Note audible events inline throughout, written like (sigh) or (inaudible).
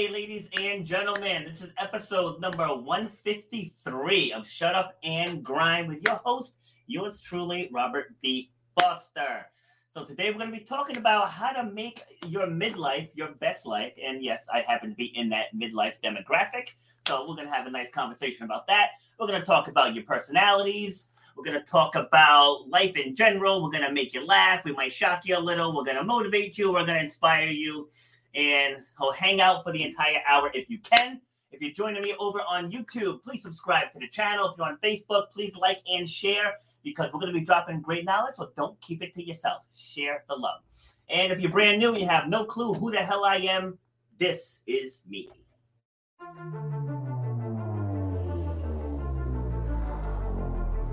day, ladies and gentlemen. This is episode number 153 of Shut Up and Grind with your host, yours truly, Robert B. Foster. So today we're going to be talking about how to make your midlife your best life. And yes, I happen to be in that midlife demographic. So we're going to have a nice conversation about that. We're going to talk about your personalities. We're going to talk about life in general. We're going to make you laugh. We might shock you a little. We're going to motivate you. We're going to inspire you. And I'll hang out for the entire hour if you can. If you're joining me over on YouTube, please subscribe to the channel. If you're on Facebook, please like and share because we're going to be dropping great knowledge. So don't keep it to yourself. Share the love. And if you're brand new and you have no clue who the hell I am, this is me.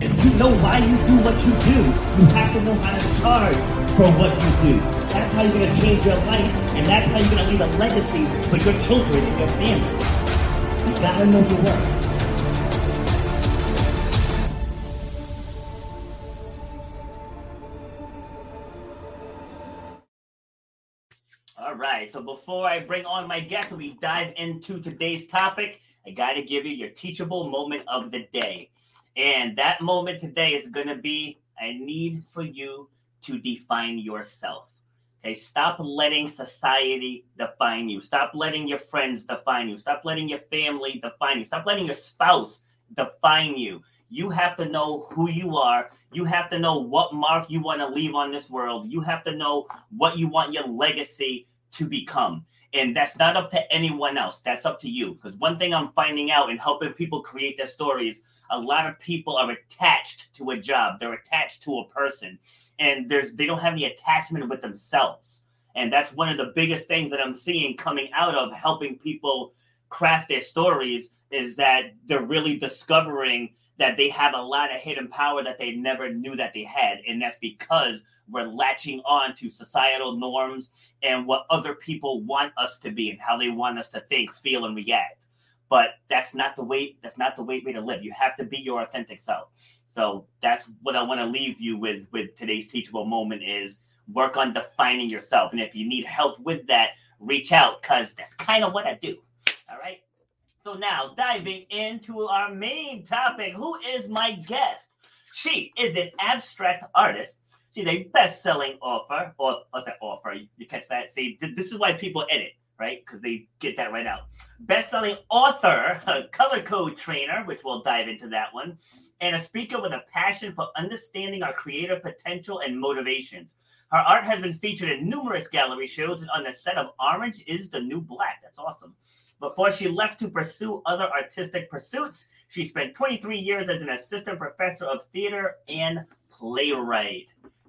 If you know why you do what you do, you have to know how to charge for what you do. That's how you're going to change your life, and that's how you're going to leave a legacy for your children and your family. You got to know your worth. All right, so before I bring on my guest and we dive into today's topic, I got to give you your teachable moment of the day. And that moment today is going to be I need for you to define yourself. Okay, stop letting society define you. Stop letting your friends define you. Stop letting your family define you. Stop letting your spouse define you. You have to know who you are. You have to know what mark you want to leave on this world. You have to know what you want your legacy to become. And that's not up to anyone else. That's up to you. Because one thing I'm finding out in helping people create their stories, a lot of people are attached to a job. They're attached to a person and there's they don't have any attachment with themselves. And that's one of the biggest things that I'm seeing coming out of helping people craft their stories is that they're really discovering that they have a lot of hidden power that they never knew that they had. And that's because we're latching on to societal norms and what other people want us to be and how they want us to think, feel, and react. But that's not the way that's not the way, way to live. You have to be your authentic self. So that's what I want to leave you with with today's teachable moment is work on defining yourself. And if you need help with that, reach out because that's kind of what I do. All right. So now diving into our main topic, who is my guest? She is an abstract artist. She's a best-selling author, or what's that author? You catch that? See, this is why people edit right? Because they get that right out. Best-selling author, (laughs) color code trainer, which we'll dive into that one, and a speaker with a passion for understanding our creative potential and motivations. Her art has been featured in numerous gallery shows and on the set of Orange is the New Black. That's awesome. Before she left to pursue other artistic pursuits, she spent 23 years as an assistant professor of theater and playwright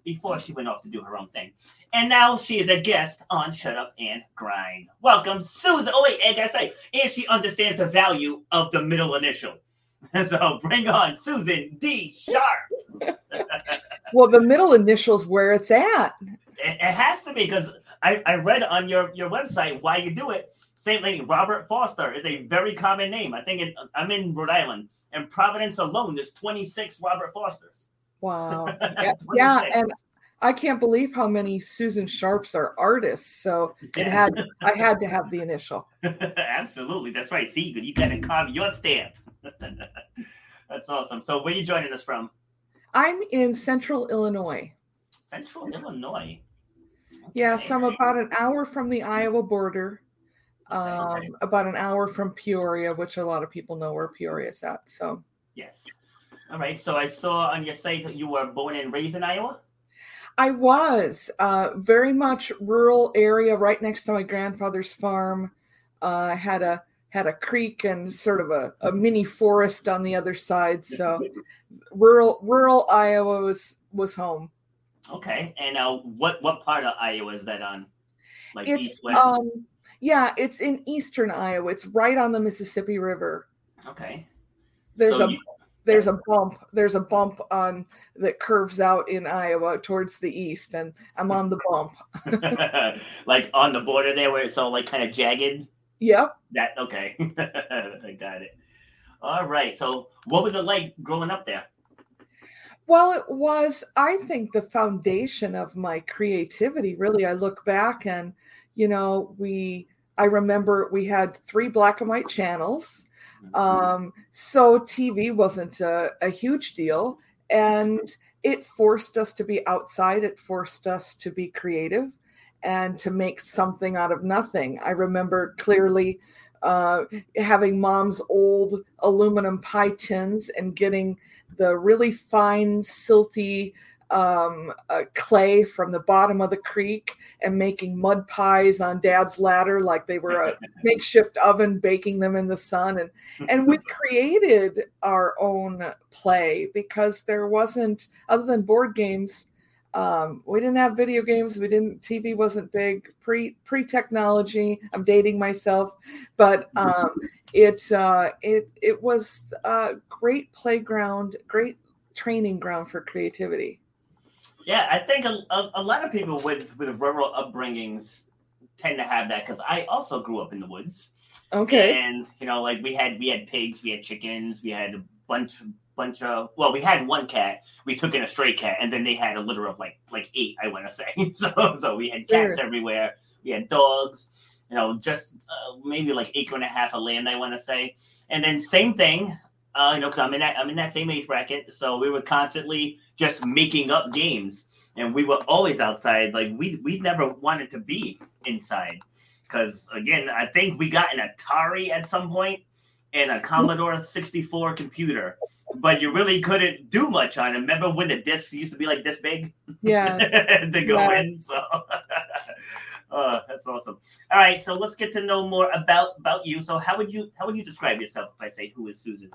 before she went off to do her own thing. And now she is a guest on Shut Up and Grind. Welcome, Susan. Oh, wait, I gotta say, and she understands the value of the middle initial. (laughs) so bring on Susan D. Sharp. (laughs) well, the middle initial is where it's at. It, it has to be because I, I read on your, your website why you do it. Saint Lady Robert Foster is a very common name. I think it, I'm in Rhode Island, and Providence alone, there's 26 Robert Fosters. Wow. (laughs) Yeah, yeah, and I can't believe how many Susan Sharps are artists. So it had I had to have (laughs) the initial. Absolutely, that's right. See, you got to carve your stamp. (laughs) that's awesome. So where are you joining us from? I'm in Central Illinois. Central Illinois. Okay. Yes, I'm about an hour from the Iowa border. Um, okay. About an hour from Peoria, which a lot of people know where Peoria is at. So yes, All right. So I saw on your site that you were born and raised in Iowa. I was uh, very much rural area, right next to my grandfather's farm. Uh, had a had a creek and sort of a, a mini forest on the other side. So rural rural Iowa was was home. Okay, and uh, what what part of Iowa is that on? Like it's, east west. Um, yeah, it's in eastern Iowa. It's right on the Mississippi River. Okay. There's so a you, there's a bump. There's a bump on that curves out in Iowa towards the east, and I'm on the bump. (laughs) (laughs) like on the border there, where it's all like kind of jagged. Yep. That okay. (laughs) I got it. All right. So, what was it like growing up there? Well, it was, I think, the foundation of my creativity. Really, I look back and, you know, we, I remember we had three black and white channels. Um, so TV wasn't a, a huge deal. And it forced us to be outside, it forced us to be creative and to make something out of nothing. I remember clearly uh, having mom's old aluminum pie tins and getting the really fine, silty um, uh, clay from the bottom of the creek and making mud pies on dad's ladder like they were a (laughs) makeshift oven baking them in the sun. And and we (laughs) created our own play because there wasn't other than board games um, we didn't have video games. We didn't tv wasn't big pre pre technology i'm dating myself. But um, it uh, it it was a great playground great training ground for creativity yeah i think a, a, a lot of people with with rural upbringings tend to have that because i also grew up in the woods okay and you know like we had we had pigs we had chickens we had a bunch bunch of well, we had one cat. We took in a stray cat, and then they had a litter of like like eight. I want to say (laughs) so. So we had cats sure. everywhere. We had dogs. You know, just uh, maybe like acre and a half of land. I want to say, and then same thing. Uh, you know, because I'm in that I'm in that same age bracket, so we were constantly just making up games, and we were always outside. Like we we never wanted to be inside, because again, I think we got an Atari at some point and a Commodore 64 computer but you really couldn't do much on it. Remember when the discs used to be like this big? Yeah. (laughs) to go yeah. in. So uh, (laughs) that's awesome. All right, so let's get to know more about about you. So how would you how would you describe yourself if I say who is Susan?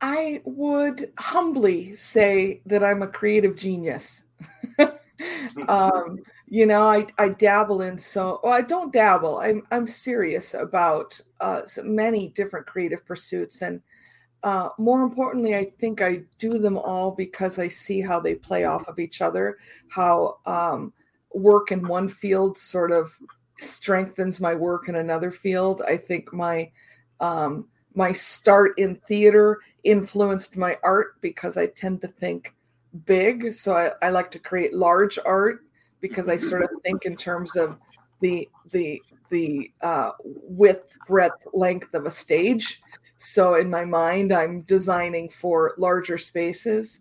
I would humbly say that I'm a creative genius. (laughs) (laughs) um, you know, I, I dabble in so well, I don't dabble. I'm I'm serious about uh, many different creative pursuits and uh, more importantly, I think I do them all because I see how they play off of each other, how um, work in one field sort of strengthens my work in another field. I think my um, my start in theater influenced my art because I tend to think big. So I, I like to create large art because I sort of (laughs) think in terms of the the the uh, width, breadth, length of a stage. So in my mind, I'm designing for larger spaces.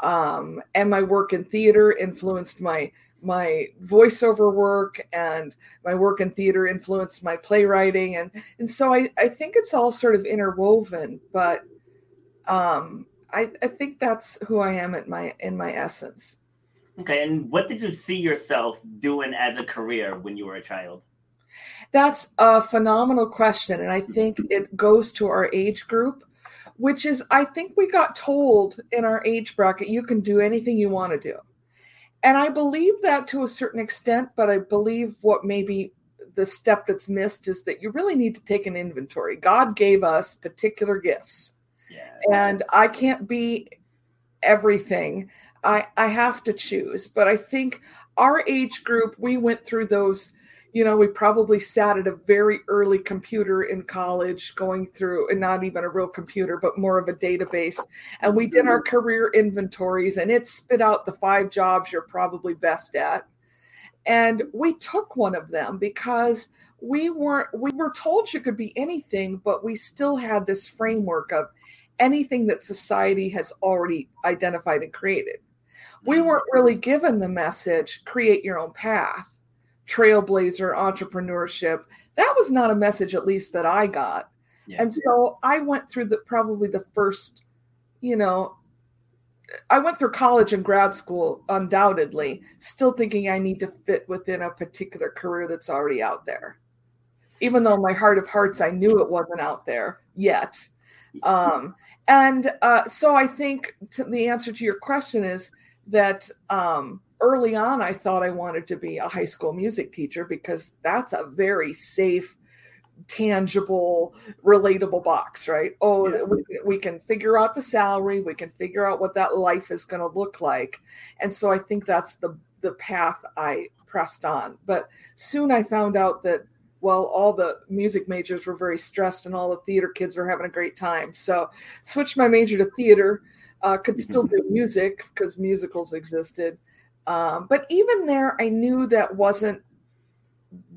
Um, and my work in theater influenced my my voiceover work and my work in theater influenced my playwriting and and so I, I think it's all sort of interwoven but um I, I think that's who I am at my in my essence. Okay, and what did you see yourself doing as a career when you were a child? That's a phenomenal question. And I think (laughs) it goes to our age group, which is I think we got told in our age bracket, you can do anything you want to do. And I believe that to a certain extent, but I believe what maybe the step that's missed is that you really need to take an inventory. God gave us particular gifts. Yeah, and I can't be everything. I I have to choose, but I think our age group we went through those you know, we probably sat at a very early computer in college going through, and not even a real computer, but more of a database. And we did our career inventories, and it spit out the five jobs you're probably best at. And we took one of them because we weren't, we were told you could be anything, but we still had this framework of anything that society has already identified and created. We weren't really given the message create your own path trailblazer entrepreneurship that was not a message at least that i got yeah. and so i went through the probably the first you know, I went through college and grad school undoubtedly, still thinking I need to fit within a particular career that's already out there. Even though in my heart of hearts, I knew it wasn't out there yet. Um, and uh, so I think the answer to your question is that um, early on, I thought I wanted to be a high school music teacher because that's a very safe, tangible, relatable box, right? Oh, yeah. we, we can figure out the salary, we can figure out what that life is going to look like. And so I think that's the the path I pressed on. But soon I found out that well, all the music majors were very stressed and all the theater kids were having a great time. So switched my major to theater. Uh, could still (laughs) do music because musicals existed. Um, but even there, I knew that wasn't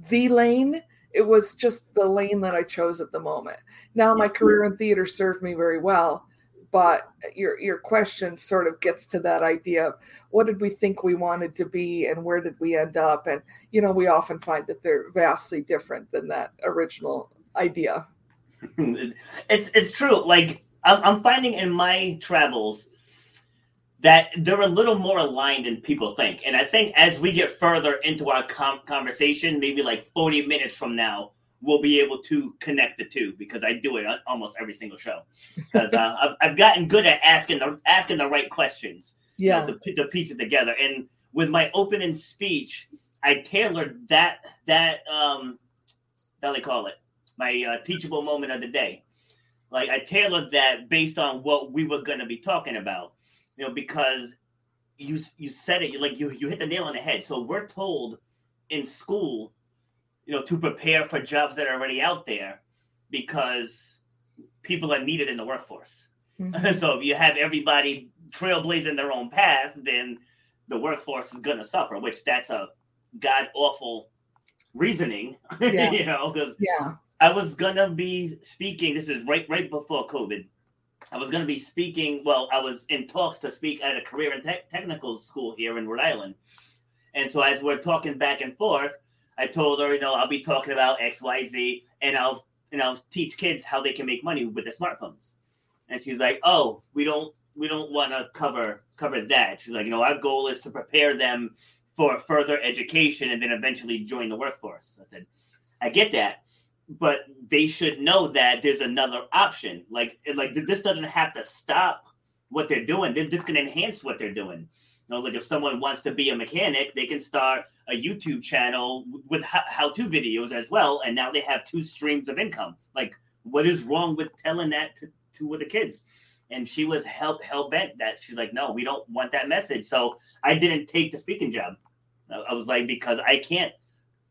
the lane. It was just the lane that I chose at the moment. Now, my career in theater served me very well, but your your question sort of gets to that idea of what did we think we wanted to be and where did we end up? And you know, we often find that they're vastly different than that original idea. (laughs) It's it's true. Like I'm finding in my travels that they're a little more aligned than people think. And I think as we get further into our com- conversation, maybe like 40 minutes from now, we'll be able to connect the two because I do it almost every single show. Because uh, I've, I've, gotten good at asking the asking the right questions, yeah, you know, to, to piece it together. And with my opening speech, I tailored that that um, how they call it my uh, teachable moment of the day. Like I tailored that based on what we were going to be talking about you know, because you you said it like you you hit the nail on the head. So we're told in school, you know, to prepare for jobs that are already out there because people are needed in the workforce. Mm-hmm. (laughs) so if you have everybody trailblazing their own path, then the workforce is gonna suffer, which that's a god awful reasoning, (laughs) yeah. you know, because yeah. I was gonna be speaking. This is right right before COVID. I was going to be speaking. Well, I was in talks to speak at a career and te- technical school here in Rhode Island. And so as we're talking back and forth, I told her, you know, I'll be talking about X, Y, Z, and I'll, and I'll teach kids how they can make money with their smartphones. And she's like, "Oh, we don't, we don't want to cover cover that." She's like, "You know, our goal is to prepare them for further education and then eventually join the workforce." I said, "I get that." But they should know that there's another option. Like like this doesn't have to stop what they're doing. This can enhance what they're doing. You know, like if someone wants to be a mechanic, they can start a YouTube channel with how-to videos as well, and now they have two streams of income. Like, what is wrong with telling that to, to the kids? And she was hell hell bent that she's like, no, we don't want that message. So I didn't take the speaking job. I was like, because I can't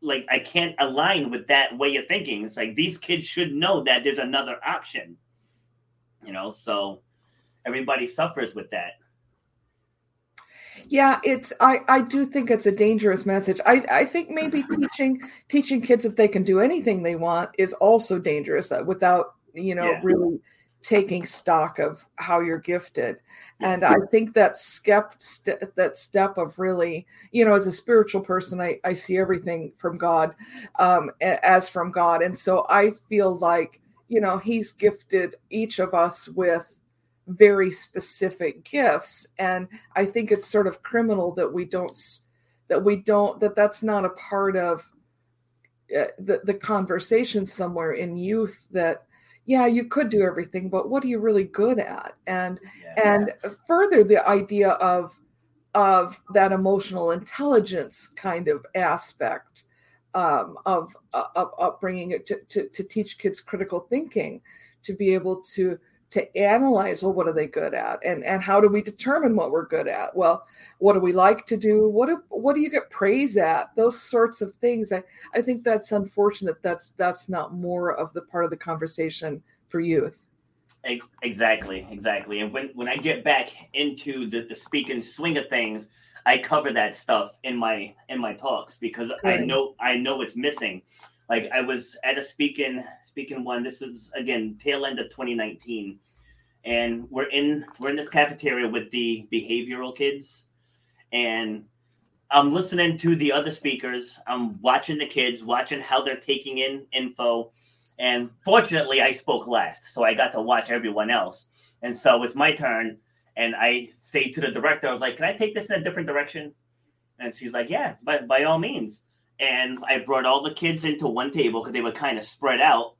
like I can't align with that way of thinking. It's like these kids should know that there's another option. You know, so everybody suffers with that. Yeah, it's I I do think it's a dangerous message. I I think maybe (laughs) teaching teaching kids that they can do anything they want is also dangerous uh, without, you know, yeah. really taking stock of how you're gifted. And i think that step st- that step of really you know as a spiritual person i, I see everything from god um, as from god. And so i feel like you know he's gifted each of us with very specific gifts. And i think it's sort of criminal that we don't that we don't that that's not a part of uh, the, the conversation somewhere in youth that yeah you could do everything but what are you really good at and yes. and further the idea of of that emotional intelligence kind of aspect um, of, of upbringing it to, to, to teach kids critical thinking to be able to to analyze well what are they good at? And and how do we determine what we're good at? Well what do we like to do? What do, what do you get praise at? Those sorts of things. I i think that's unfortunate. That's that's not more of the part of the conversation for youth. Exactly exactly. And when when i get back into the, the speak and swing of things i cover that stuff in my in my talks because i know i know it's missing like I was at a speaking speaking one. This is again tail end of 2019, and we're in we're in this cafeteria with the behavioral kids, and I'm listening to the other speakers. I'm watching the kids, watching how they're taking in info, and fortunately, I spoke last, so I got to watch everyone else. And so it's my turn. And I say to the director, I was like, can I take this in a different direction? And she's like, yeah, but by all means. And I brought all the kids into one table because they were kind of spread out.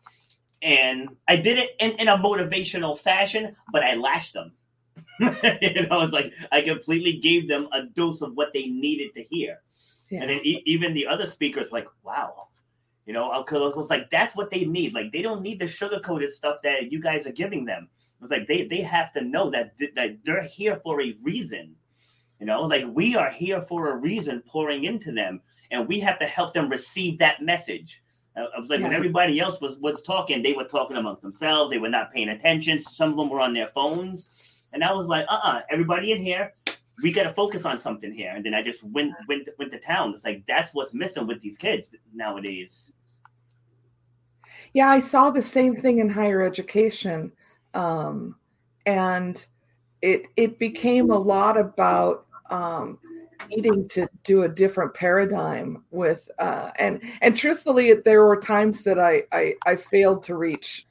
And I did it in, in a motivational fashion, but I lashed them. (laughs) you know, it's like I completely gave them a dose of what they needed to hear. Yeah. And then e- even the other speakers, like, wow, you know, uh, because was like that's what they need. Like they don't need the sugar coated stuff that you guys are giving them. It's like they they have to know that th- that they're here for a reason. You know, like we are here for a reason, pouring into them, and we have to help them receive that message. I was like, yeah. when everybody else was was talking, they were talking amongst themselves. They were not paying attention. Some of them were on their phones, and I was like, uh, uh-uh, uh everybody in here, we got to focus on something here. And then I just went went went to town. It's like that's what's missing with these kids nowadays. Yeah, I saw the same thing in higher education, um, and it it became a lot about um, needing to do a different paradigm with uh, and and truthfully, there were times that I I, I failed to reach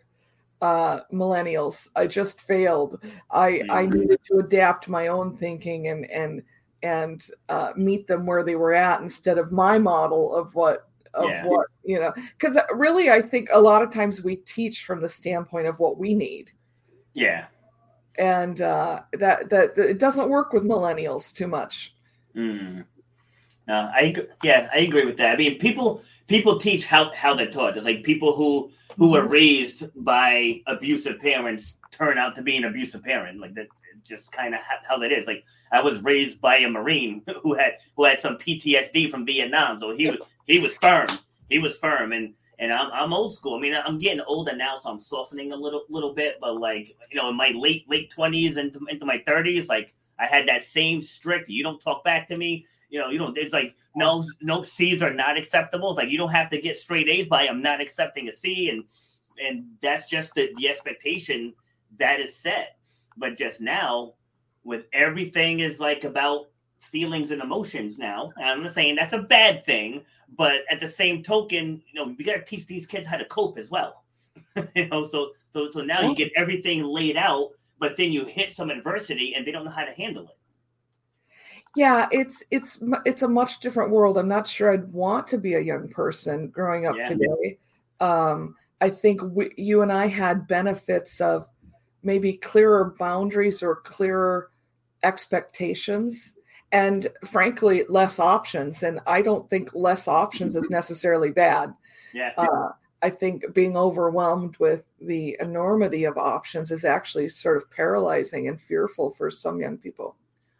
uh, millennials. I just failed. I I mm-hmm. needed to adapt my own thinking and and and uh, meet them where they were at instead of my model of what of yeah. what you know. Because really, I think a lot of times we teach from the standpoint of what we need. Yeah. And uh, that, that that it doesn't work with millennials too much. Mm. No, I yeah, I agree with that. I mean, people people teach how how they're taught. It's like people who who were mm-hmm. raised by abusive parents turn out to be an abusive parent. Like that, just kind of how that is. Like I was raised by a Marine (laughs) who had who had some PTSD from Vietnam, so he was he was firm. He was firm, and and I'm, I'm old school. I mean, I'm getting older now, so I'm softening a little little bit. But like you know, in my late late twenties into into my thirties, like I had that same strict. You don't talk back to me you know, you know, it's like no no C's are not acceptable. It's like you don't have to get straight A's by I'm not accepting a C, and and that's just the, the expectation that is set. But just now, with everything is like about feelings and emotions now. And I'm not saying that's a bad thing, but at the same token, you know, we got to teach these kids how to cope as well. (laughs) you know, so so so now you get everything laid out, but then you hit some adversity and they don't know how to handle it. Yeah it's it's it's a much different world. I'm not sure i'd want to be a young person growing up yeah. today. Um i think we, you and i had benefits of maybe clearer boundaries or clearer expectations and frankly less options. And i don't think less options is (laughs) necessarily bad. Yeah. Uh, i think being overwhelmed with the enormity of options is actually sort of paralyzing and fearful for some young people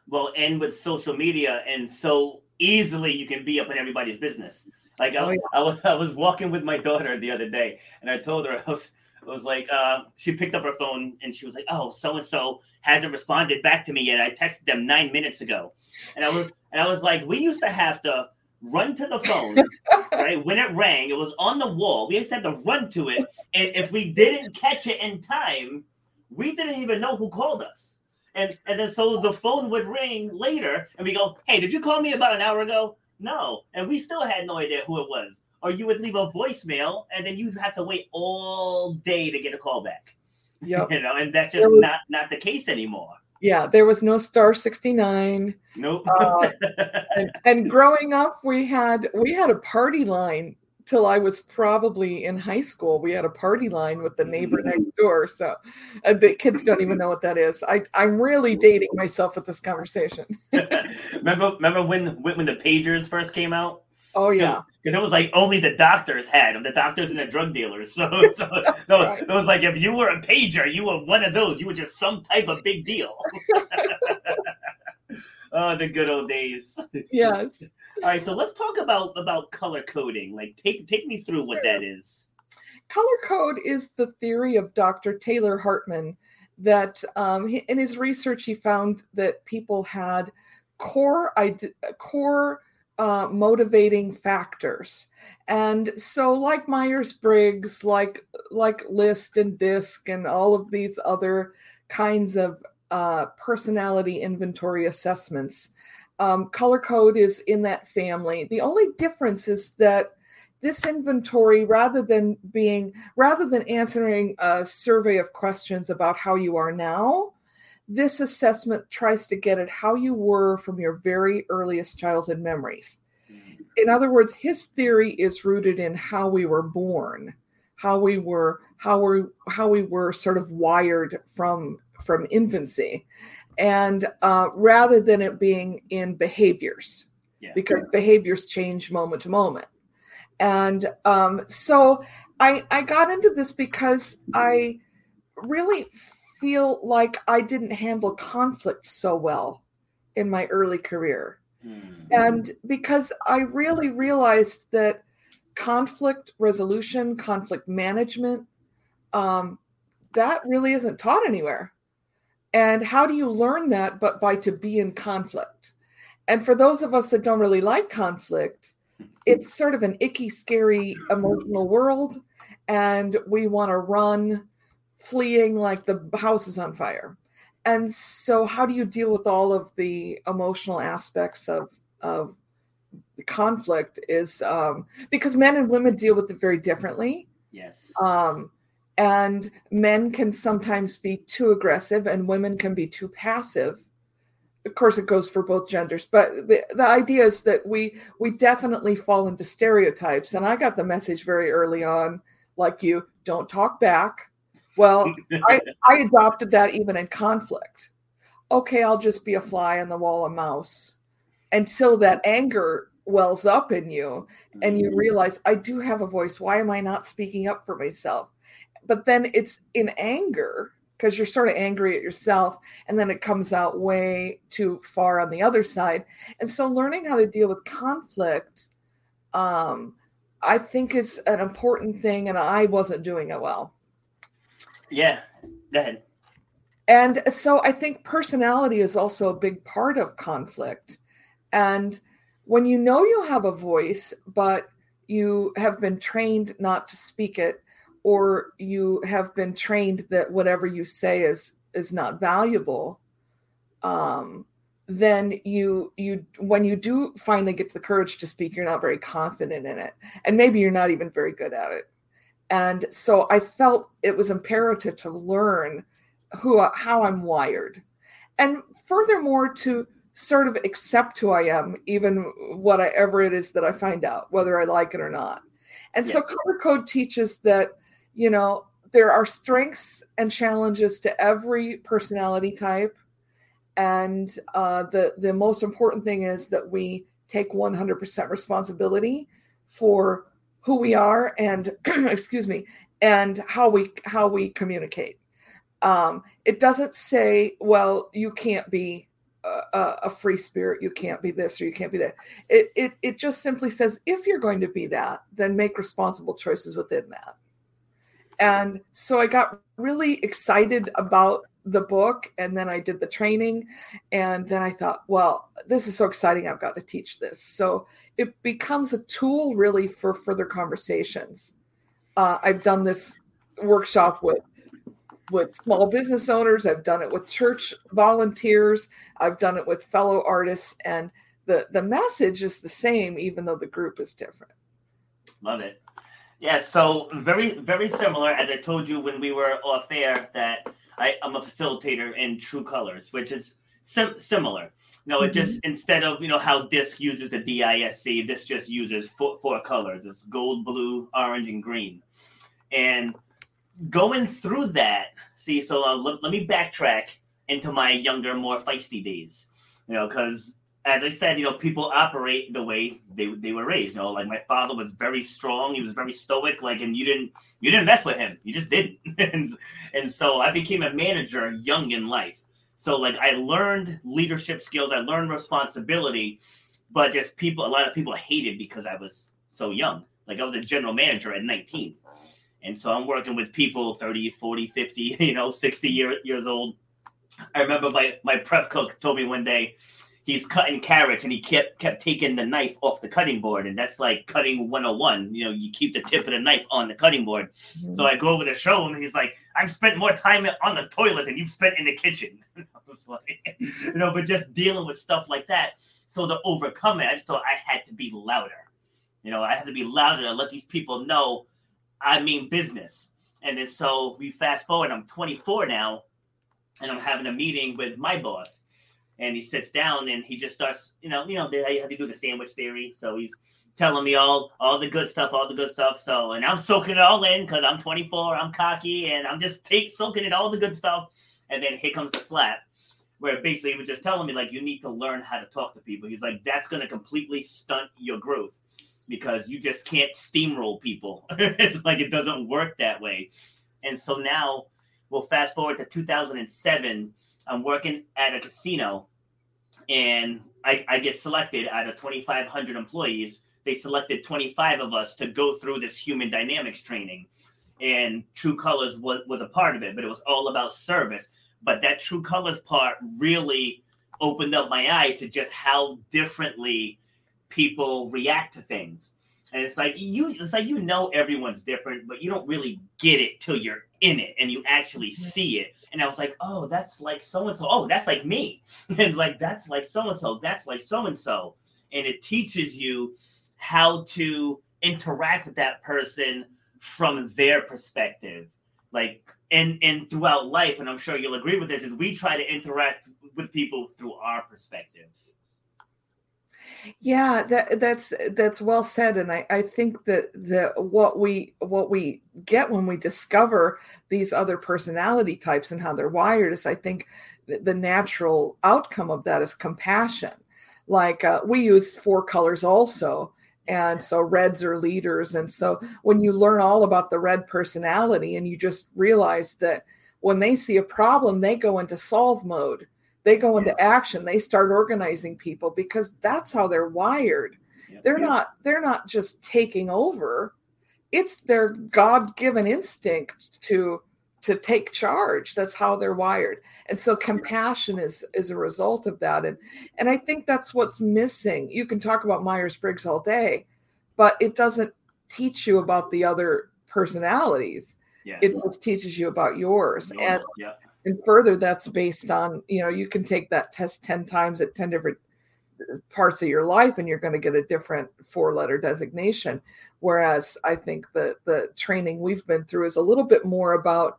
well and with social media and so easily you can be up in everybody's business. Like I, oh, yeah. I, was, (laughs) I was walking with my daughter the other day and I told her (laughs) I was, I was like, uh, she picked up her phone and she was like, oh, so and so hasn't responded back to me yet. I texted them nine minutes ago, and I was and I was like, we used to have to run to the phone, (laughs) right? When it rang, it was on the wall. We used to to run to it, and if we didn't catch it in time, we didn't even know who called us. And and then so the phone would ring later, and we go, "Hey, did you call me about an hour ago?" No, and we still had no idea who it was. Or you would leave a voicemail, and then you'd have to wait all day to get a call back. Yeah, (laughs) you know, and that's just was, not not the case anymore. Yeah, there was no star sixty nine. Nope. uh, (laughs) and, and growing up, we had we had a party line till I was probably in high school. We had a party line with the neighbor next door. So uh, the kids don't even know what that is. I, I'm really dating myself with this conversation. (laughs) remember, remember when when the pagers first came out? Oh yeah, because it was like only the doctors had them, the doctors and the drug dealers. (laughs) So, so, (laughs) so right. it was like if you were a pager, you were one of those. You were just some type of big deal. (laughs) oh, the good old days. Yes. All right, so let's talk about about color coding. Like, take take me through what that is. Color code is the theory of Dr. Taylor Hartman that um, he, in his research he found that people had core core uh, motivating factors, and so like Myers Briggs, like like List and DISC, and all of these other kinds of uh, personality inventory assessments um, color code is in that family. The only difference is that this inventory rather than being rather than answering a survey of questions about how you are now this assessment tries to get at how you were from your very earliest childhood memories mm-hmm. in other words his theory is rooted in how we were born how we were how we how we were sort of wired from from infancy and uh, rather than it being in behaviors yeah. because behaviors change moment to moment and um, so I, I got into this because I really feel like I didn't handle conflict so well in my early career. Mm-hmm. And because I really realized that conflict resolution, conflict management, um, that really isn't taught anywhere. And how do you learn that but by to be in conflict? And for those of us that don't really like conflict, (laughs) it's sort of an icky, scary, emotional world, and we want to run, fleeing like the house is on fire. And so, how do you deal with all of the emotional aspects of of conflict? Is um, because men and women deal with it very differently. Yes. Um, and men can sometimes be too aggressive, and women can be too passive of course it goes for both genders but the, the idea is that we we definitely fall into stereotypes and i got the message very early on like you don't talk back well I, (laughs) I adopted that even in conflict. Okay i'll just be a fly on the wall a mouse until that anger wells up in you and you mm-hmm. realize i do have a voice. Why am i not speaking up for myself? But then it's in anger because you're sort of angry at yourself and then it comes out way too far on the other side. And so learning how to deal with conflict um, i think is an important thing and i wasn't doing it well yeah go ahead. And so i think personality is also a big part of conflict. And when you know you have a voice but you have been trained not to speak it or you have been trained that whatever you say is is not valuable um, then you you when you do finally get the courage to speak you're not very confident in it. And maybe you're not even very good at it and so i felt it was imperative to learn who how i'm wired and furthermore to sort of accept who i am even whatever it is that i find out whether i like it or not and yes. so color code teaches that you know, there are strengths and challenges to every personality type. And uh, the, the most important thing is that we take 100% responsibility for who we are and, (clears throat) excuse me, and how we, how we communicate. Um, it doesn't say, well, you can't be a, a, free spirit you can't be this or you can't be that it, it it just simply says if you're going to be that then make responsible choices within that and so I got really excited about the book and then I did the training. And then I thought, well, this is so exciting. I've got to teach this. So it becomes a tool really for further conversations. Uh, I've done this workshop with with small business owners i've done it with church volunteers i've done it with fellow artists and the the message is the same even though the group is different love it yeah, so very, very similar. As I told you when we were off air, that I, am a facilitator in True Colors, which is sim- similar. You know, it mm-hmm. just instead of you know how DISC uses the DISC, this just uses four, four colors. It's gold, blue, orange, and green. And going through that, see, so uh, let, let me backtrack into my younger, more feisty days. You know, because as I said, you know, people operate the way they they were raised. You know, like my father was very strong. He was very stoic. Like, and you didn't you didn't mess with him. You just didn't. (laughs) and, and so I became a manager young in life. So like I learned leadership skills. I learned responsibility, but just people. A lot of people hated because I was so young. Like I was a general manager at 19. And so I'm working with people 30, 40, 50, (laughs) you know, 60 year, years old. I remember my, my prep cook told me one day, he's cutting carrots and he kept kept taking the knife off the cutting board and that's like cutting 101 you know you keep the tip of the knife on the cutting board mm-hmm. so i go over the show him and he's like i've spent more time on the toilet than you've spent in the kitchen (laughs) like, (laughs) you know but just dealing with stuff like that so to overcome it i just thought i had to be louder You know, I had to be louder to let these people know I mean business. And then so we fast forward, I'm 24 now, and I'm having a meeting with my boss. And he sits down and he just starts, you know, you know, they have to do the sandwich theory. So he's telling me all all the good stuff, all the good stuff. So and I'm soaking it all in because I'm 24, I'm cocky, and I'm just take soaking it all the good stuff. And then here comes the slap, where basically he was just telling me like you need to learn how to talk to people. He's like that's going to completely stunt your growth because you just can't steamroll people. (laughs) it's like it doesn't work that way. And so now we'll fast forward to 2007. I'm working at a casino and I, I get selected out of 2,500 employees. They selected 25 of us to go through this human dynamics training. And True Colors was, was a part of it, but it was all about service. But that True Colors part really opened up my eyes to just how differently people react to things. And it's like you it's like you know everyone's different, but you don't really get it till you're in it and you actually mm-hmm. see it. And I was like, oh, that's like so and so. Oh, that's like me. (laughs) And like that's like so and so. That's like so and so. And it teaches you how to interact with that person from their perspective. Like and and throughout life, and I'm sure you'll agree with this, is we try to interact with people through our perspective. Yeah, that that's that's well said, and I, I think that the what we what we get when we discover these other personality types and how they're wired is I think the natural outcome of that is compassion. Like uh, we use four colors also, and so reds are leaders, and so when you learn all about the red personality and you just realize that when they see a problem, they go into solve mode they go into action they start organizing people because that's how they're wired. They're not they're not just taking over. It's their god-given instinct to to take charge. That's how they're wired. And so compassion is is a result of that. And and i think that's what's missing. You can talk about myers-briggs all day but it doesn't teach you about the other personalities. Yes. it just teaches you about yours and yeah and further that's based on you know you can take that test 10 times at 10 different uh, parts of your life and you're going to get a different four letter designation. Whereas i think the the training we've been through is a little bit more about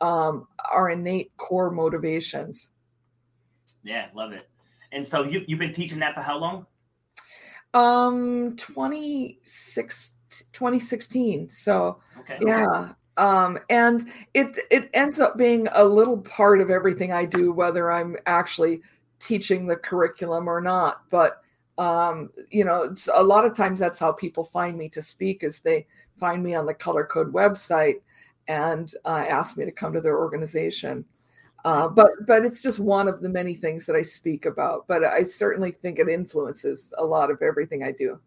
um, our innate core motivations. Yeah love it. And so you, you've been teaching that for how long? Um 26 2016 so okay, yeah um, and it it ends up being a little part of everything I do, whether I'm actually teaching the curriculum or not. But um, you know, a lot of times that's how people find me to speak is they find me on the Color Code website and uh, ask me to come to their organization. Uh, but but it's just one of the many things that I speak about. But I certainly think it influences a lot of everything I do.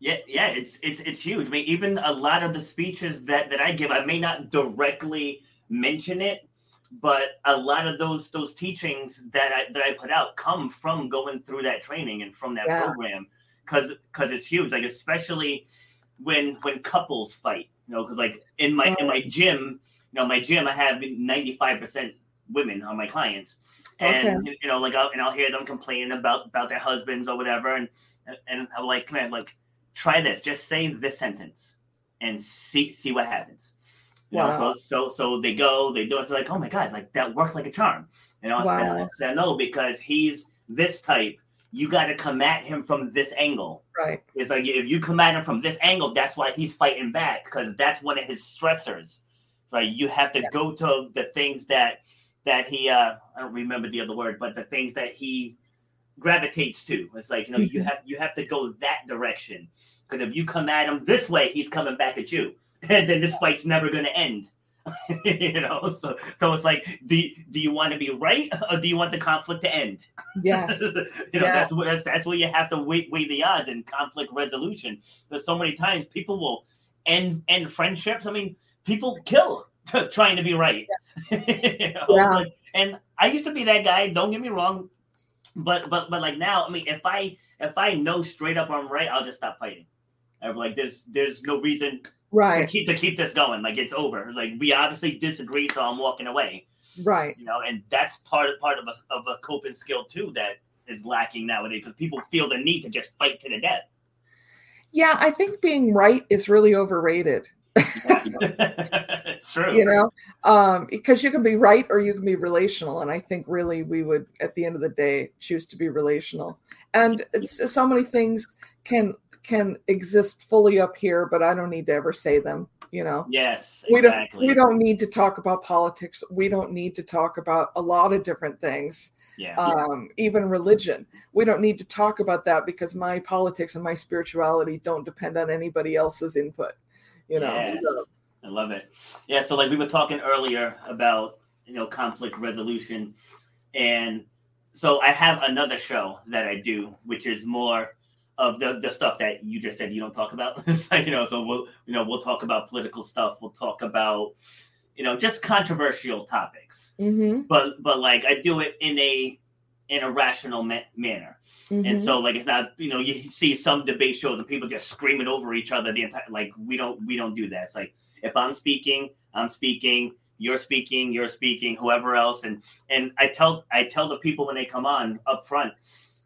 Yeah, yeah, it's it's it's huge. I mean, even a lot of the speeches that that I give, I may not directly mention it, but a lot of those those teachings that I that I put out come from going through that training and from that yeah. program because because it's huge. Like especially when when couples fight, you know, because like in my in my gym, you know, my gym, I have ninety five percent women on my clients, and okay. you know, like I'll, and I'll hear them complaining about about their husbands or whatever, and and I'm like, on, like try this. Just say this sentence and see see what happens. You wow. know, so so so they go, they do it. It's like, oh my god, like that worked like a charm. You know, wow. I said, no, because he's this type. You got to come at him from this angle. Right. It's like if you come at him from this angle, that's why he's fighting back because that's one of his stressors. Right. You have to yeah. go to the things that that he uh I don't remember the other word, but the things that he gravitates to. It's like you know mm-hmm. you have you have to go that direction because if you come at him this way, he's coming back at you, (laughs) and then this fight's never going to end. (laughs) you know, so so it's like, do do you want to be right or do you want the conflict to end? Yes, (laughs) you know yeah. that's what that's, that's where you have to weigh weigh the odds in conflict resolution. Because so many times people will end end friendships. I mean, people kill trying to be right. Yeah. you know? yeah. And I used to be that guy. Don't get me wrong but but but like now, I mean, if I if I know straight up I'm right, I'll just stop fighting. I'm like, there's there's no reason right to keep to keep this going. Like it's over. Like we obviously disagree, so I'm walking away. Right. You know, and that's part part of a of a coping skill too that is lacking nowadays because people feel the need to just fight to the death. Yeah, I think being right is really overrated. (laughs) true. You know, um, because you can be right or you can be relational, and I think really we would, at the end of the day, choose to be relational. And it's, so many things can can exist fully up here, but I don't need to ever say them. You know. Yes. We don't. We don't need to talk about politics. We don't need to talk about a lot of different things. Yeah. Um, even religion. We don't need to talk about that because my politics and my spirituality don't depend on anybody else's input. You know. Yes. So. I love it. Yeah. So like we were talking earlier about you know conflict resolution, and so I have another show that I do, which is more of the, the stuff that you just said you don't talk about. (laughs) you know, so we'll you know we'll talk about political stuff. We'll talk about you know just controversial topics. Mm-hmm. But but like I do it in a in a rational ma- manner. Mm-hmm. And so like it's not you know you see some debate shows and people just screaming over each other the entire like we don't we don't do that. It's like if I'm speaking, I'm speaking. You're speaking, you're speaking, whoever else, and and I tell I tell the people when they come on up front,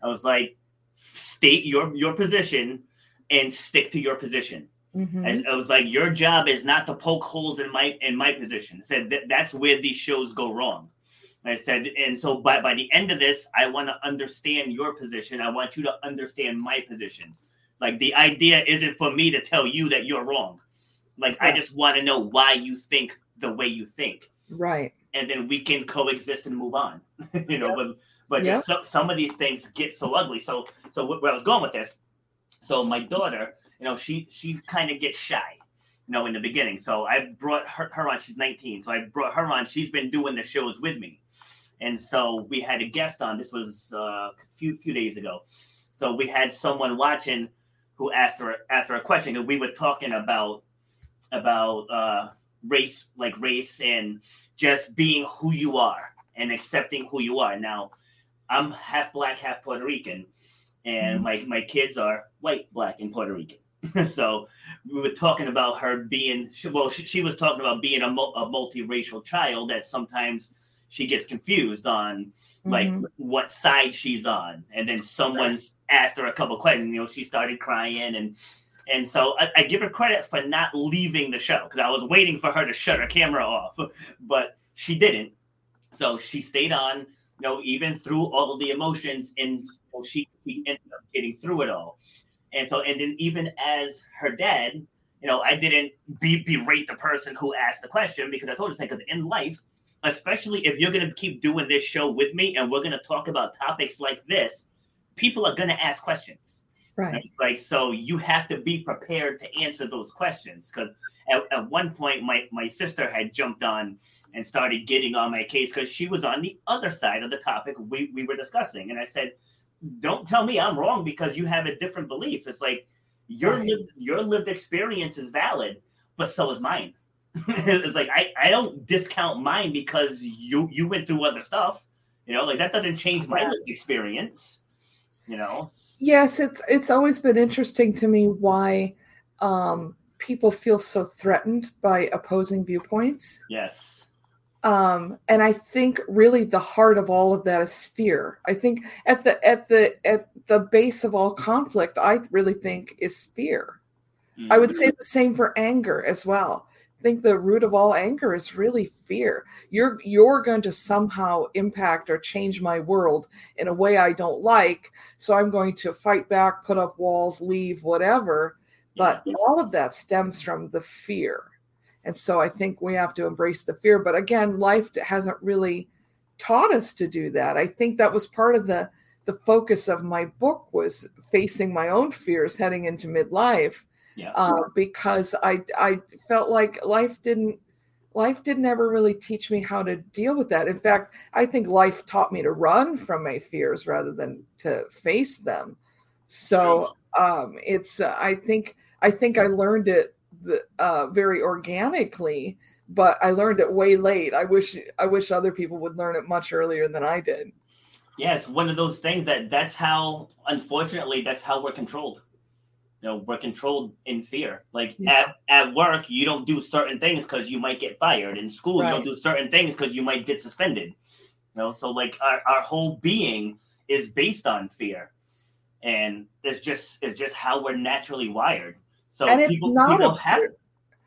I was like, state your your position and stick to your position. Mm-hmm. I, I, was like, your job is not to poke holes in my in my position. I said that that's where these shows go wrong. I said, and so by by the end of this, I want to understand your position. I want you to understand my position. Like the idea isn't for me to tell you that you're wrong. Like I just want to know why you think the way you think. Right. And then we can coexist and move on. (laughs) you know, but but yep. so, some of these things get so ugly. So so where I was going with this. So my daughter, you know, she she kind of gets shy, you know, in the beginning. So I brought her, her on. She's 19, so I brought her on. She's been doing the shows with me, and so we had a guest on. This was uh, a few few days ago. So we had someone watching who asked her asked her a question, and we were talking about about uh, race, like race, and just being who you are and accepting who you are. Now, I'm half black, half Puerto Rican, and mm-hmm. my my kids are white, black, and Puerto Rican. (laughs) so we were talking about her being well. She, she was talking about being a, a multiracial child that sometimes she gets confused on like mm-hmm. what side she's on, and then someone's asked her a couple questions. You know, she started crying and and so I, I, give her credit for not leaving the show because I was waiting for her to shut her camera off, (laughs) but she didn't. So she stayed on, you know, even through all of the emotions, and she, she ended up getting through it all. And so, and then even as her dad, you know, I didn't be, berate the person who asked the question because I told her, because in life, especially if you're going to keep doing this show with me and we're going to talk about topics like this, people are going to ask questions Right. Like, so you have to be prepared to answer those questions. Because at, at one point, my, my sister had jumped on and started getting on my case because she was on the other side of the topic we, we were discussing. And I said, don't tell me I'm wrong because you have a different belief. It's like your right. lived, your lived experience is valid, but so is mine. (laughs) it's like I, I don't discount mine because you you went through other stuff. You know, like that doesn't change my yeah. lived experience you know? Yes it's it's always been interesting to me why um, people feel so threatened by opposing viewpoints. Yes. Um, and i think really the heart of all of that is fear. I think at the at the at the base of all conflict i really think is fear. Mm-hmm. i would say mm-hmm. the same for anger as well think the root of all anger is really fear. You're you're going to somehow impact or change my world in a way I don't like, so I'm going to fight back, put up walls, leave, whatever. But yes. all of that stems from the fear. And so I think we have to embrace the fear, but again, life hasn't really taught us to do that. I think that was part of the the focus of my book was facing my own fears heading into midlife yeah. uh, because I I felt like life didn't life didn't ever really teach me how to deal with that. In fact, I think life taught me to run from my fears rather than to face them. So um, it's uh, I think I think I learned it uh, very organically, but I learned it way late. I wish I wish other people would learn it much earlier than I did. Yeah, it's one of those things that that's how unfortunately that's how we're controlled you know we're controlled in fear like yeah. at, at work you don't do certain things because you might get fired in school right. you don't do certain things because you might get suspended you know so like our, our whole being is based on fear and it's just it's just how we're naturally wired. So And it's not people a have.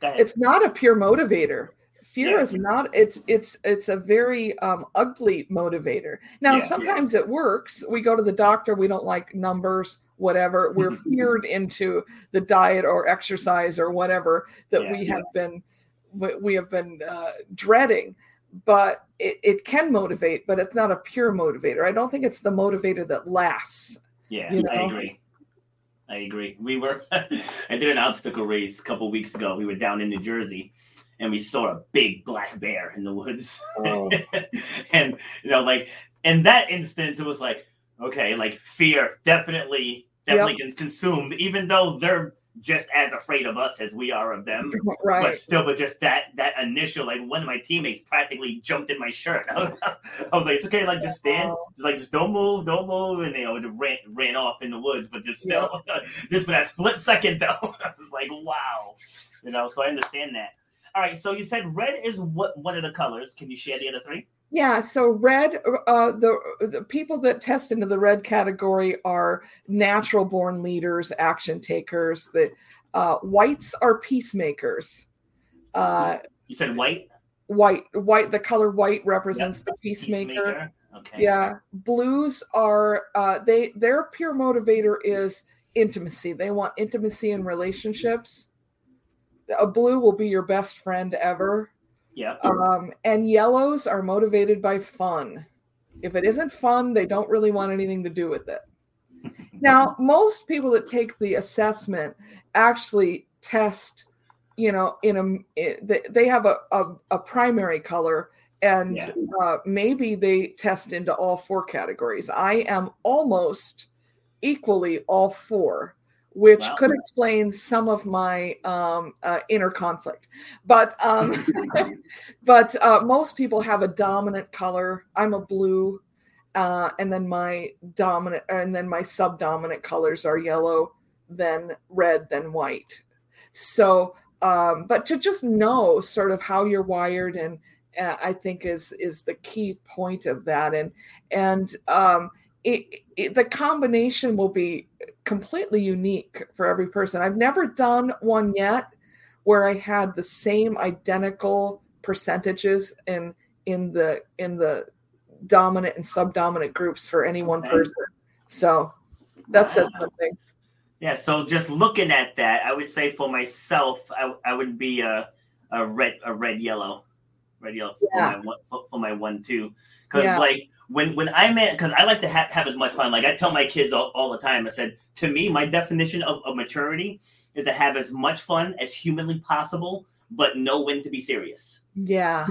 it's not a pure motivator fear Yeah. is not it's it's it's a very um ugly motivator now Yeah. sometimes it works we go to the doctor we don't like numbers whatever (laughs) we're feared into the diet or exercise or whatever that Yeah. we have been we have been uh, dreading but it, it can motivate but it's not a pure motivator i don't think it's the motivator that lasts Yeah, you I agree. I agree. We were (laughs) I did an obstacle race a couple weeks ago. We were down in New Jersey and we saw a big black bear in the woods. Oh. (laughs) and you know, like in that instance, it was like, okay, like fear definitely definitely can consume, even though they're just as afraid of us as we are of them. (laughs) Right. But still, but just that that initial, like one of my teammates practically jumped in my shirt. I was, (laughs) I was like, "It's okay, like just stand, Just, like just don't move, don't move," and they you know, ran ran off in the woods. But just still, just for that split second, though, I was like, "Wow," you know. So I understand that. All right, so you said red is what one of the colors. Can you share the other three? Yeah, so red, uh, the the people that test into the red category are natural born leaders, action takers. The uh, whites are peacemakers. Uh, You said white, white, white, the color white represents the peacemaker. peacemaker. Okay. Yeah, blues are uh, they their pure motivator is intimacy. They want intimacy in relationships. A blue will be your best friend ever. Yeah. Um, and yellows are motivated by fun. If it isn't fun, they don't really want anything to do with it. (laughs) Now, most people that take the assessment actually test, you know, in a—they they have a, a, a primary color and Yeah. uh, maybe they test into all four categories. I am almost equally all four, which Wow. could explain some of my um, uh, inner conflict. But um, (laughs) but uh, most people have a dominant color. I'm a blue, uh, and then my dominant and then my subdominant colors are yellow, then red, then white. So, um, but to just know sort of how you're wired, and uh, I think is is the key point of that, and and um, it, it, the combination will be completely unique for every person. I've never done one yet where I had the same identical percentages in in the in the dominant and subdominant groups for any one Okay. person. So that says something. Yeah, so just looking at that, I would say for myself, I, I would be a, a red a red yellow, red yellow Yeah. for my one for, for my one two. Because Yeah. like when when I'm in, because I like to have, have as much fun. Like I tell my kids all, all the time, I said to me, my definition of, of maturity is to have as much fun as humanly possible, but know when to be serious. (laughs) Yeah.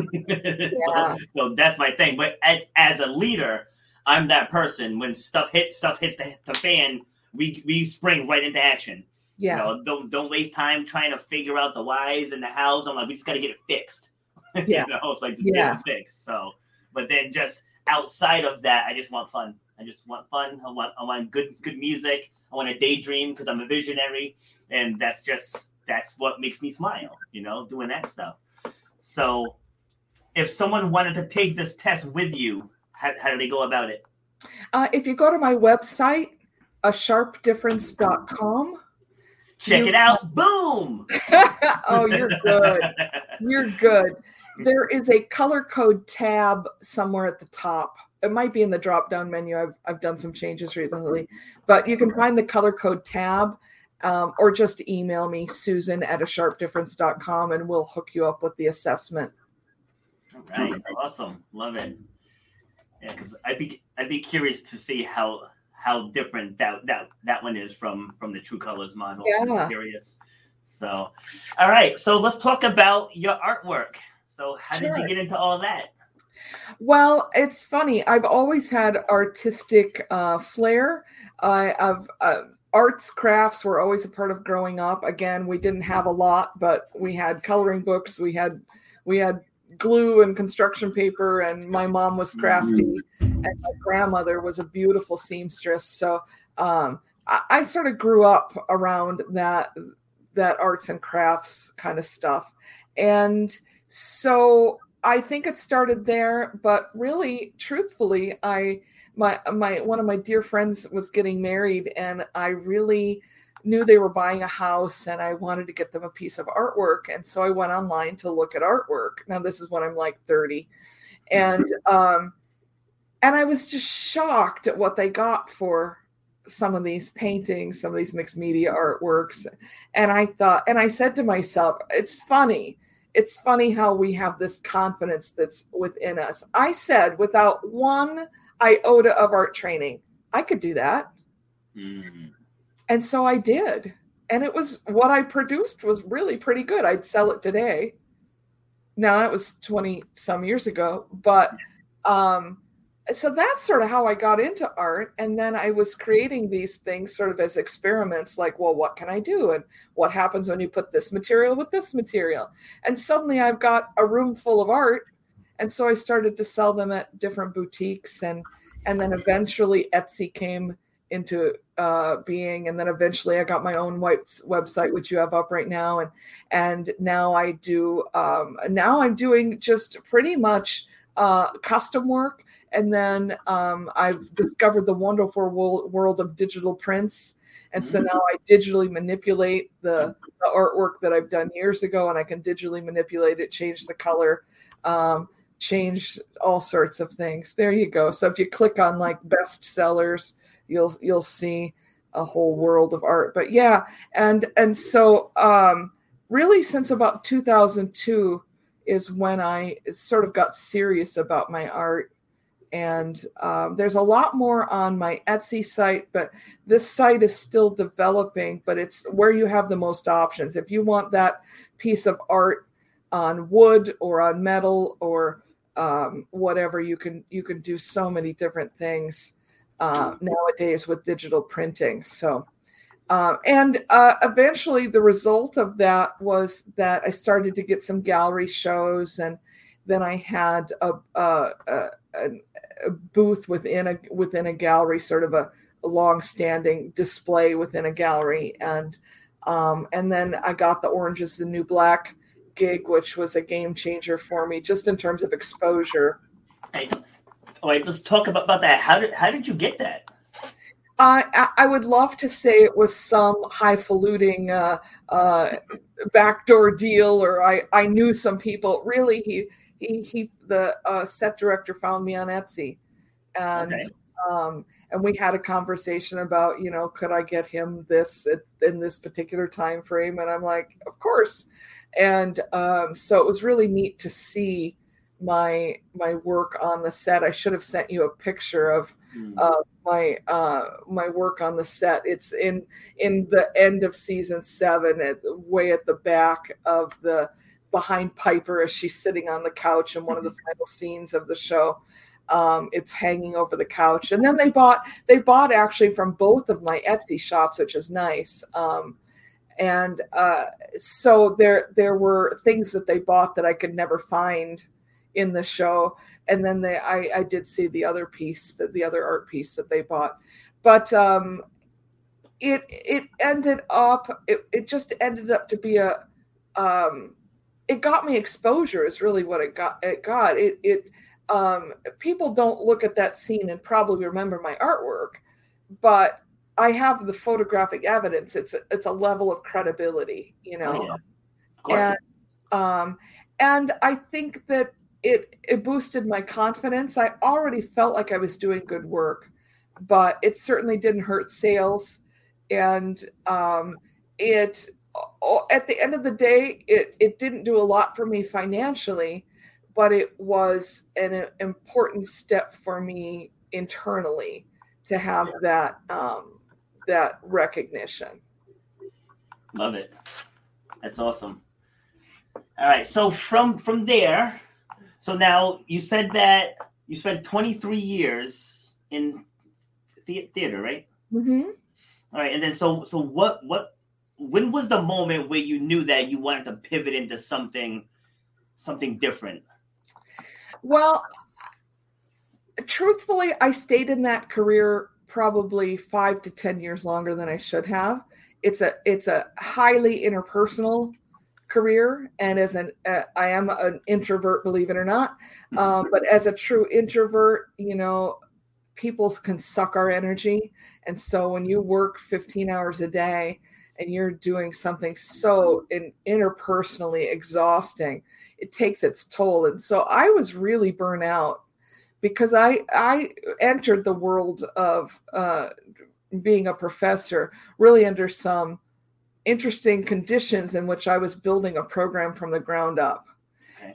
so, so that's my thing. But as, as a leader, I'm that person. When stuff hits, stuff hits the, the fan, we we spring right into action. Yeah. You know, don't don't waste time trying to figure out the whys and the hows. I'm like, we just got to get it fixed. (laughs) Yeah. you know, it's like just Yeah. get it fixed. So, but then just outside of that, I just want fun. I just want fun. I want I want good good music. I want to daydream because I'm a visionary, and that's just that's what makes me smile. You know, doing that stuff. So, if someone wanted to take this test with you, how, how do they go about it? Uh, if you go to my website, a sharpdifference.com. Check You- it out. Boom. (laughs) oh, you're good. (laughs) You're good. There is a color code tab somewhere at the top. It might be in the drop down menu. I've, I've done some changes recently, but you can find the color code tab um, or just email me, Susan at a sharp sharpdifference.com, and we'll hook you up with the assessment. All right, awesome, love it. Yeah, because I'd be I'd be curious to see how how different that that that one is from from the True Colors model. I'm Yeah. curious. So, all right, so let's talk about your artwork. So, how did you get into all that? Well, it's funny. I've always had artistic uh, flair. I, I've uh, arts crafts were always a part of growing up. Again, we didn't have a lot, but we had coloring books. We had we had glue and construction paper, and my mom was crafty, and my grandmother was a beautiful seamstress. So um, I, I sort of grew up around that that arts and crafts kind of stuff, and so I think it started there, but really, truthfully, I my my one of my dear friends was getting married, and I really knew they were buying a house, and I wanted to get them a piece of artwork, and so I went online to look at artwork. Now this is when I'm like 30, and (laughs) um, and I was just shocked at what they got for some of these paintings, some of these mixed media artworks. And I thought, and I said to myself, it's funny. It's funny how we have this confidence that's within us. I said, without one iota of art training, I could do that. Mm. And so I did. And it was what I produced was really pretty good. I'd sell it today. Now that was 20 some years ago, but um so that's sort of how I got into art. And then I was creating these things sort of as experiments like, well, what can I do? And what happens when you put this material with this material? And suddenly I've got a room full of art. And so I started to sell them at different boutiques. And, and then eventually Etsy came into uh, being. And then eventually I got my own website, which you have up right now. And, and now I do, um, now I'm doing just pretty much uh, custom work and then um, I've discovered the wonderful world, of digital prints. And so mm-hmm. now I digitally manipulate the, the, artwork that I've done years ago, and I can digitally manipulate it, change the color, um, change all sorts of things. There you go. So if you click on like best sellers, you'll you'll see a whole world of art. But yeah, and and so um, really since about 2002 is when I sort of got serious about my art and um, there's a lot more on my Etsy site, but this site is still developing. But it's where you have the most options. If you want that piece of art on wood or on metal or um, whatever, you can you can do so many different things uh, nowadays with digital printing. So. Uh, and uh, eventually, the result of that was that I started to get some gallery shows, and then I had a, a, a, a booth within a within a gallery, sort of a, a long-standing display within a gallery, and um, and then I got the Orange is the New Black gig, which was a game changer for me, just in terms of exposure. Hey, right, let's talk about, about that. How did how did you get that? I, I would love to say it was some highfalutin uh, uh, backdoor deal, or I, I knew some people. Really, he he, he the uh, set director found me on Etsy, and okay. um, and we had a conversation about you know could I get him this at, in this particular time frame, and I'm like, of course, and um, so it was really neat to see my my work on the set. I should have sent you a picture of mm. uh, my uh, my work on the set. It's in in the end of season seven, at way at the back of the behind Piper as she's sitting on the couch in one of the mm-hmm. final scenes of the show. Um, it's hanging over the couch, and then they bought they bought actually from both of my Etsy shops, which is nice. Um, and uh, so there there were things that they bought that I could never find in the show. And then they I, I did see the other piece, the, the other art piece that they bought, but um, it it ended up it, it just ended up to be a um, it got me exposure is really what it got it got. It it um people don't look at that scene and probably remember my artwork but i have the photographic evidence. It's a, it's a level of credibility you know? Oh, yeah. and um and i think that it it boosted my confidence. I already felt like i was doing good work but it certainly didn't hurt sales. And um it at the end of the day, it, it didn't do a lot for me financially, but it was an important step for me internally to have that um, that recognition. Love it. That's awesome. All right. So from from there, so now you said that you spent 23 years in the- theater, right? Mm-hmm. All right. And then so so what what when was the moment where you knew that you wanted to pivot into something something different? Well, truthfully, I stayed in that career probably five to ten years longer than I should have. It's a it's a highly interpersonal career, and as an uh, I am an introvert, believe it or not. Um, but as a true introvert, you know, people can suck our energy. And so when you work 15 hours a day and you're doing something so in, interpersonally exhausting, it takes its toll. And so I was really burnt out because I I entered the world of uh, being a professor really under some interesting conditions in which I was building a program from the ground up.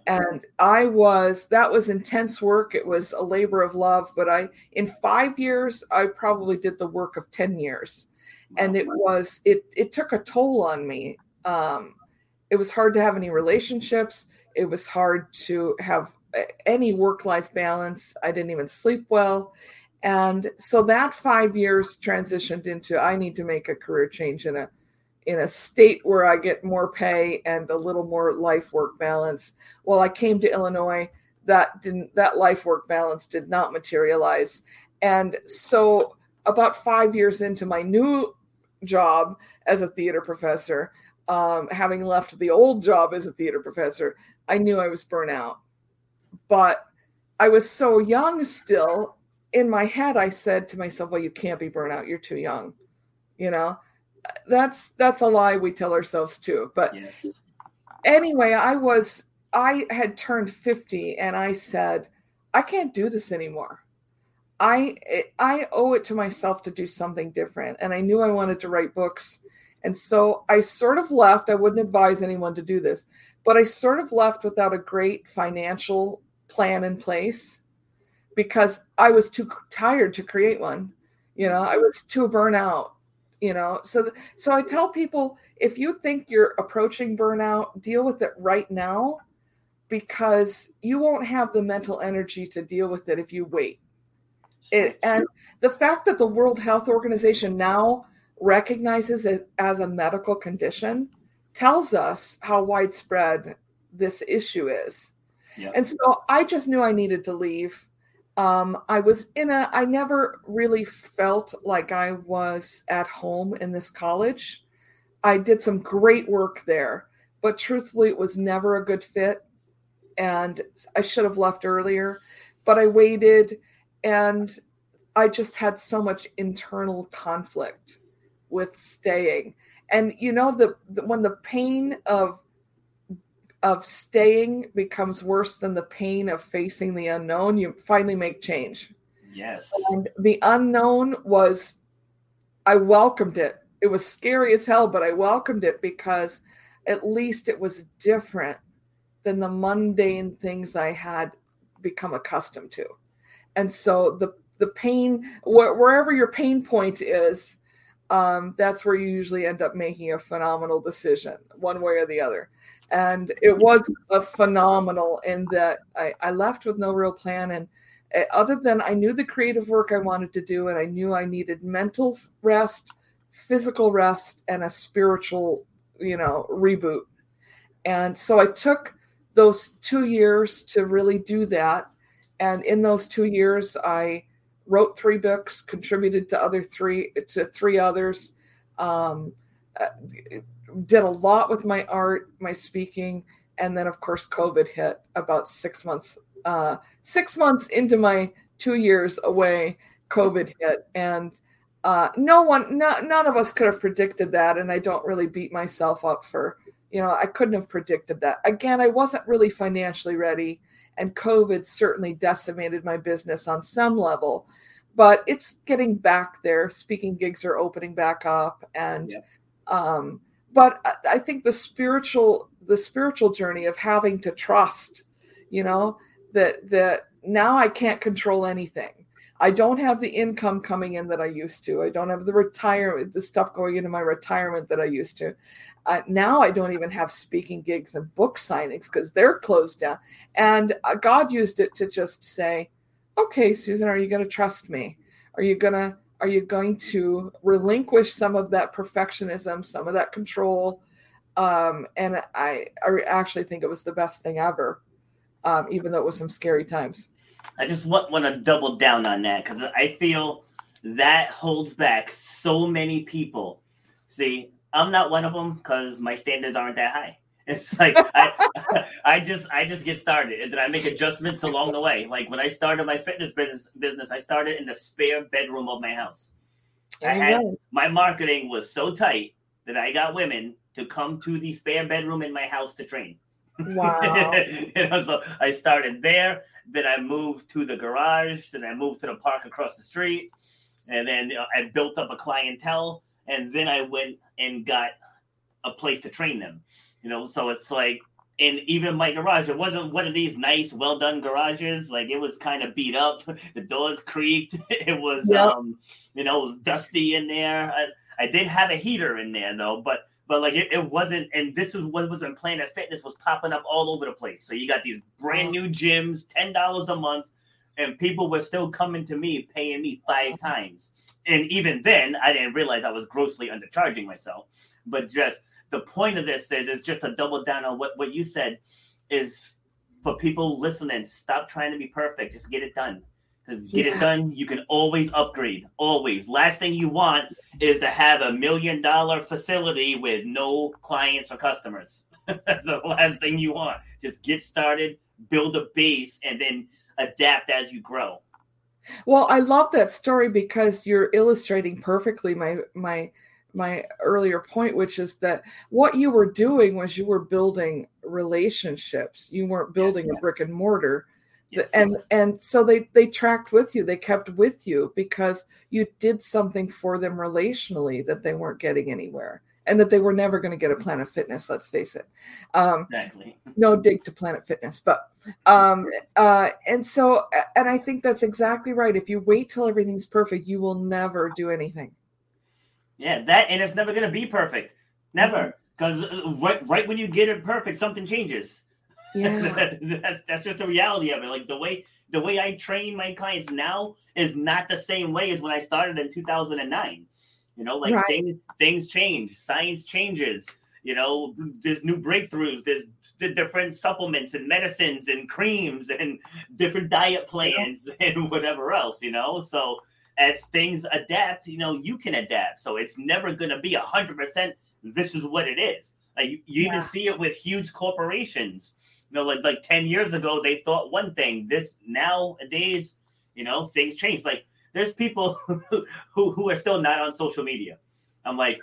And I was, that was intense work. It was a labor of love. But I, in five years, I probably did the work of 10 years. And it was, it, it took a toll on me. Um, it was hard to have any relationships. It was hard to have any work life balance. I didn't even sleep well. And so that five years transitioned into I need to make a career change in a in a state where I get more pay and a little more life work balance. Well, I came to Illinois, that didn't that life work balance did not materialize. And so about five years into my new job as a theater professor, um, having left the old job as a theater professor, I knew I was burnt out. But I was so young still. In my head, I said to myself, "Well, you can't be burnt out. You're too young." You know, that's that's a lie we tell ourselves too. But yes. anyway, I was I had turned 50 and I said, I can't do this anymore. I I owe it to myself to do something different. And I knew I wanted to write books. And so I sort of left. I wouldn't advise anyone to do this, but I sort of left without a great financial plan in place because I was too tired to create one. You know, I was too burnout. you know so so i tell people if you think you're approaching burnout deal with it right now because you won't have the mental energy to deal with it if you wait it, and the fact that the world health organization now recognizes it as a medical condition tells us how widespread this issue is yep. and so i just knew i needed to leave um, I was in a, I never really felt like I was at home in this college. I did some great work there, but truthfully, it was never a good fit. And I should have left earlier, but I waited and I just had so much internal conflict with staying. And you know, the, the when the pain of of staying becomes worse than the pain of facing the unknown, you finally make change. Yes. And the unknown was, I welcomed it. It was scary as hell, but I welcomed it because at least it was different than the mundane things I had become accustomed to. And so the the pain wh- wherever your pain point is, um, that's where you usually end up making a phenomenal decision, one way or the other. And it was a phenomenal in that I, I left with no real plan. And eh, other than i knew the creative work i wanted to do and i knew i needed mental rest physical rest and a spiritual you know reboot. And so i took those two years to really do that and in those two years i wrote three books contributed to other three to three others um, uh, did a lot with my art, my speaking, and then of course COVID hit about six months. Uh, six months into my two years away, COVID hit, and uh, no one, no, none of us could have predicted that. And I don't really beat myself up for, you know, I couldn't have predicted that. Again, I wasn't really financially ready, and COVID certainly decimated my business on some level. But it's getting back there. Speaking gigs are opening back up, and um, but I think the spiritual the spiritual journey of having to trust, you know, that that now I can't control anything. I don't have the income coming in that I used to. I don't have the retirement, the stuff going into my retirement that I used to. Uh, now I don't even have speaking gigs and book signings because they're closed down. And uh, God used it to just say, "Okay, Susan, are you going to trust me? Are you going to are you going to relinquish some of that perfectionism, some of that control? Um, and I, I actually think it was the best thing ever, um, even though it was some scary times. I just want, want to double down on that because I feel that holds back so many people. See, I'm not one of them because my standards aren't that high. (laughs) It's like I, (laughs) I just I just get started and then I make adjustments along the way. Like when I started my fitness business business, I started in the spare bedroom of my house. I had my marketing was so tight that I got women to come to the spare bedroom in my house to train. Wow. you know, so I started there, then I moved to the garage, then I moved to the park across the street, and then I built up a clientele, and then I went and got a place to train them. You know, so it's like, and even my garage, it wasn't one of these nice, well done garages. Like it was kind of beat up. (laughs) The doors creaked. (laughs) It was, yep. um, you know, it was dusty in there. I, I did have a heater in there though, but but like it, it, wasn't and this is what was in planet fitness was popping up all over the place. So you got these brand mm-hmm. new gyms ten dollars a month and people were still coming to me paying me five mm-hmm. times. And even then i didn't realize i was grossly undercharging myself. But just the point of this is, is just to double down on what, what you said is for people listening stop trying to be perfect. Just get it done because get yeah. it done, you can always upgrade. Always. Last thing you want is to have a million dollar facility with no clients or customers. (laughs) That's the last thing you want. Just get started, build a base, and then adapt as you grow. Well, I love that story because you're illustrating perfectly my my my earlier point, which is that what you were doing was you were building relationships. You weren't building yes, yes. a brick and mortar Yes. and and so they they tracked with you they kept with you because you did something for them relationally that they weren't getting anywhere and that they were never going to get a planet fitness let's face it. Um exactly. no dig to planet fitness but um uh and so and i think that's exactly right. If you wait till everything's perfect you will never do anything. Yeah that and it's never going to be perfect. Never. Because uh, right, right when you get it perfect something changes yeah. (laughs) that's that's just the reality of it. Like the way the way I train my clients now is not the same way as when I started in 2009. You know, like right. things things change, science changes. You know, there's new breakthroughs. There's the different supplements and medicines and creams and different diet plans yeah. (laughs) and whatever else. You know, so as things adapt, you know, you can adapt. So it's never going to be a hundred percent. This is what it is. Like you, you yeah. even see it with huge corporations you know, like like 10 years ago, they thought one thing. This nowadays, you know, things change. Like there's people (laughs) who, who are still not on social media. I'm like,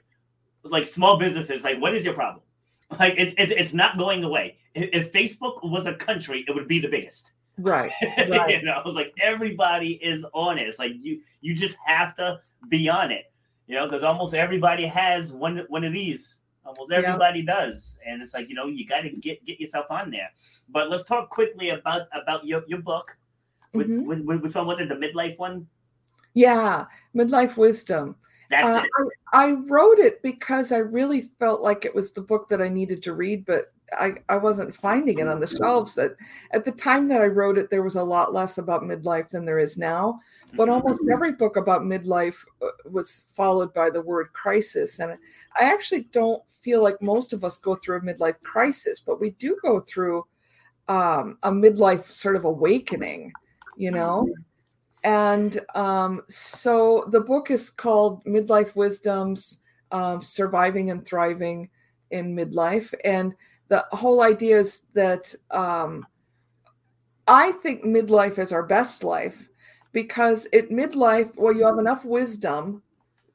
like small businesses, like, what is your problem? (laughs) Like it, it it's not going away. If, if, Facebook was a country, it would be the biggest. Right. (laughs) right. you know, it's like everybody is on it. It's like you you just have to be on it. You know, because almost everybody has one one of these Almost everybody yep. does, and it's like you know you got to get get yourself on there. But let's talk quickly about about your your book. With, mm-hmm. with, with, one was it? The midlife one? Yeah, midlife wisdom. That's uh, it. I, I wrote it because I really felt like it was the book that I needed to read, but I, I wasn't finding it on the shelves. At, at the time that I wrote it, there was a lot less about midlife than there is now. But almost mm-hmm. every book about midlife uh, was followed by the word crisis. And I actually don't feel like most of us go through a midlife crisis, but we do go through um, a midlife sort of awakening, you know? And um, so the book is called Midlife Wisdoms um, Surviving and Thriving in Midlife. And the whole idea is that um, I think midlife is our best life because at midlife, well, you have enough wisdom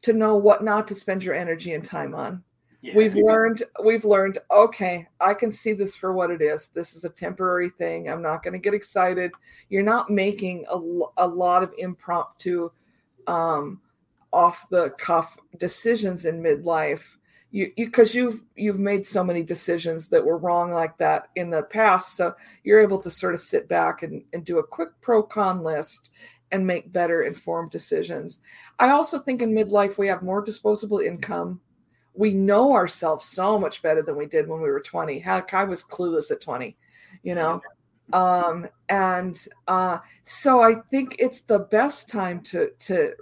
to know what not to spend your energy and time on. Yeah. we've learned we've learned okay i can see this for what it is. This is a temporary thing. I'm not going to get excited. You're not making a, a lot of impromptu um off the cuff decisions in midlife you because you, you've you've made so many decisions that were wrong like that in the past. So you're able to sort of sit back and, and do a quick pro con list and make better informed decisions. I also think in midlife we have more disposable income. We know ourselves so much better than we did when we were 20 heck i was clueless at 20 you know um and uh so i think it's the best time to to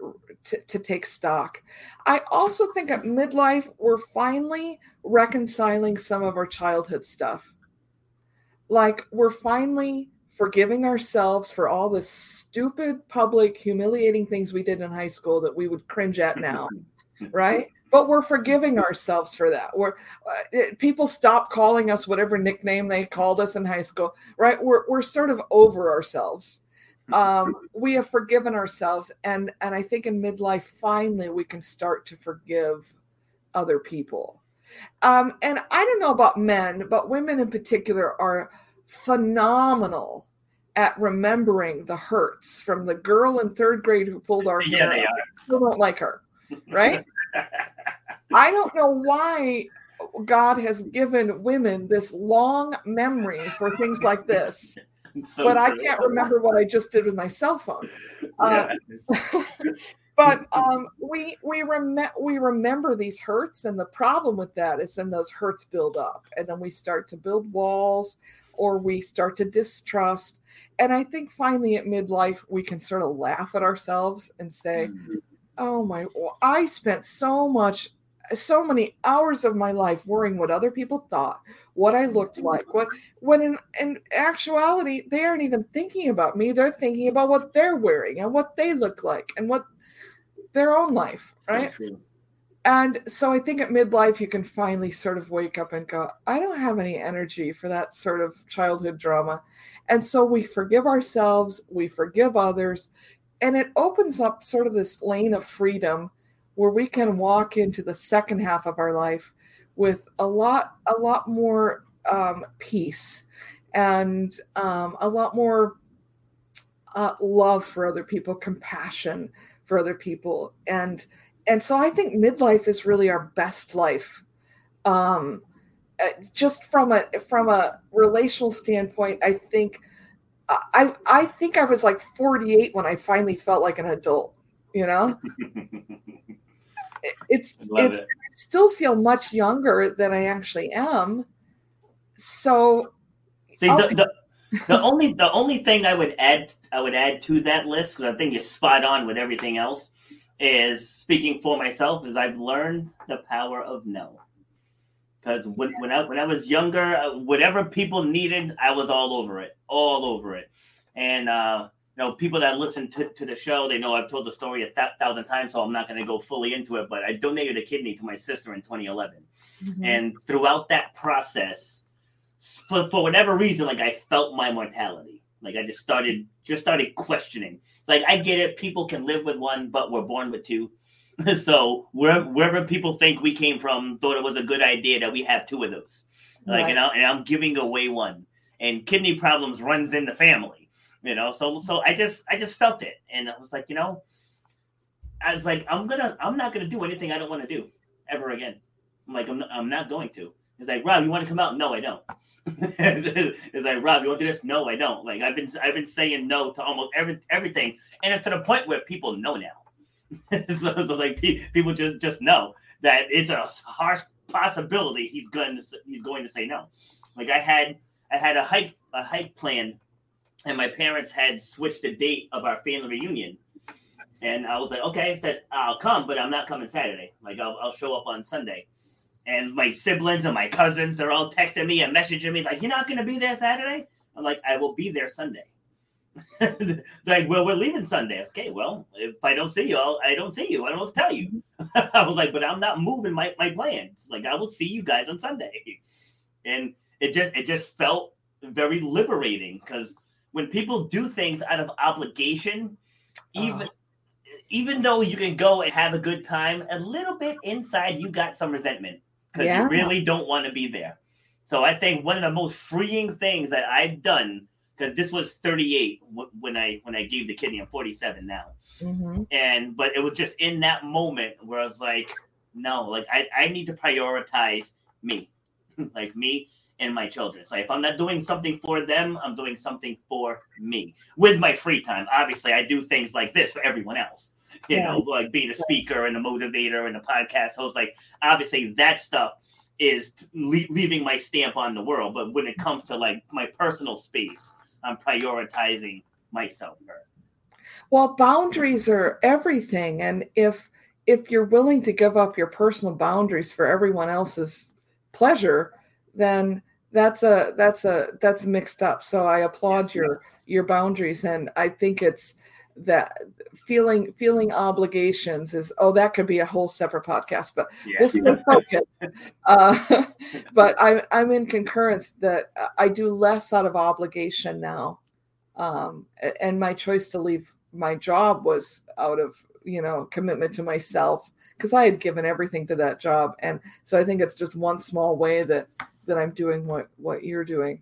to, to take stock. I also think at midlife we're finally reconciling some of our childhood stuff. Like we're finally forgiving ourselves for all the stupid public humiliating things we did in high school that we would cringe at now (laughs) right but we're forgiving ourselves for that. We're uh, people stop calling us whatever nickname they called us in high school, right? We're we're sort of over ourselves. Um, we have forgiven ourselves, and and I think in midlife, finally, we can start to forgive other people. Um, and I don't know about men, but women in particular are phenomenal at remembering the hurts from the girl in third grade who pulled our hair. (laughs) Yeah, they are. Still don't like her, right? (laughs) I don't know why God has given women this long memory for things like this. (laughs) So but true. I can't remember what I just did with my cell phone. Uh, (laughs) but um, we we rem- we remember these hurts, and the problem with that is then those hurts build up, and then we start to build walls, or we start to distrust. And I think finally at midlife we can sort of laugh at ourselves and say, mm-hmm. "Oh my, I spent so much so many hours of my life worrying what other people thought, what I looked mm-hmm. like, what when in, in actuality they aren't even thinking about me. They're thinking about what they're wearing and what they look like and what their own life, right? So and so I think at midlife you can finally sort of wake up and go, I don't have any energy for that sort of childhood drama. And so we forgive ourselves, we forgive others, and it opens up sort of this lane of freedom where we can walk into the second half of our life with a lot a lot more um, peace and um, a lot more uh, love for other people compassion for other people. And and so i think midlife is really our best life. Um, uh, just from a from a relational standpoint i think i i think i was like 48 when i finally felt like an adult you know (laughs) it's it's it. I still feel much younger than I actually am. So see the, the, the only the only thing I would add I would add to that list because I think you're spot on with everything else is speaking for myself is I've learned the power of no. Because when, when I when I was younger, uh, whatever people needed, I was all over it, all over it, and uh, know, people that listen to, to the show, they know I've told the story a th- thousand times, so I'm not going to go fully into it. But I donated a kidney to my sister in 2011, mm-hmm. and throughout that process, for, for whatever reason, like I felt my mortality. Like I just started just started questioning. It's like I get it, people can live with one, but we're born with two. (laughs) so wherever, wherever people think we came from, thought it was a good idea that we have two of those. Like right. and, I, and I'm giving away one. And kidney problems runs in the family you know? So so i just i just felt it. And i was like you know i was like i'm gonna i'm not gonna do anything i don't want to do ever again. I'm like i'm not, I'm not going to. It's like rob you want to come out? No i don't. (laughs) It's like rob you want to do this? No i don't. Like i've been i've been saying no to almost every everything. And it's to the point where people know now. (laughs) So, so like people just just know that it's a harsh possibility he's going to he's going to say no. Like i had i had a hike a hike plan and my parents had switched the date of our family reunion. And I was like, okay, I said, I'll come, but I'm not coming Saturday. Like, I'll, I'll show up on Sunday. And my siblings and my cousins, they're all texting me and messaging me, like, you're not going to be there Saturday? I'm like, I will be there Sunday. (laughs) like, well, we're leaving Sunday. Okay, well, if I don't see you, I'll, I don't see you. I don't know what to tell you. (laughs) I was like, but I'm not moving my, my plans. Like, I will see you guys on Sunday. (laughs) And it just it just felt very liberating because when people do things out of obligation, even uh, even though you can go and have a good time, a little bit inside you got some resentment because yeah. you really don't want to be there. So I think one of the most freeing things that I've done because this was 38 when I when I gave the kidney. I'm 47 now, mm-hmm. and but it was just in that moment where I was like, no, like I I need to prioritize me, (laughs) like me and my children. So if I'm not doing something for them, I'm doing something for me with my free time. Obviously, I do things like this for everyone else. You yeah. know, like being a speaker and a motivator and a podcast host. Like obviously, that stuff is le- leaving my stamp on the world. But when it comes to like my personal space, I'm prioritizing myself first. Well, boundaries are everything, and if if you're willing to give up your personal boundaries for everyone else's pleasure, then that's a that's a that's mixed up so i applaud yes, your yes. your boundaries and i think it's that feeling feeling obligations is oh that could be a whole separate podcast but yes. we'll stay focused (laughs) uh, (laughs) but I'm, I'm in concurrence that i do less out of obligation now um, and my choice to leave my job was out of you know commitment to myself because i had given everything to that job and so i think it's just one small way that that i'm doing what what you're doing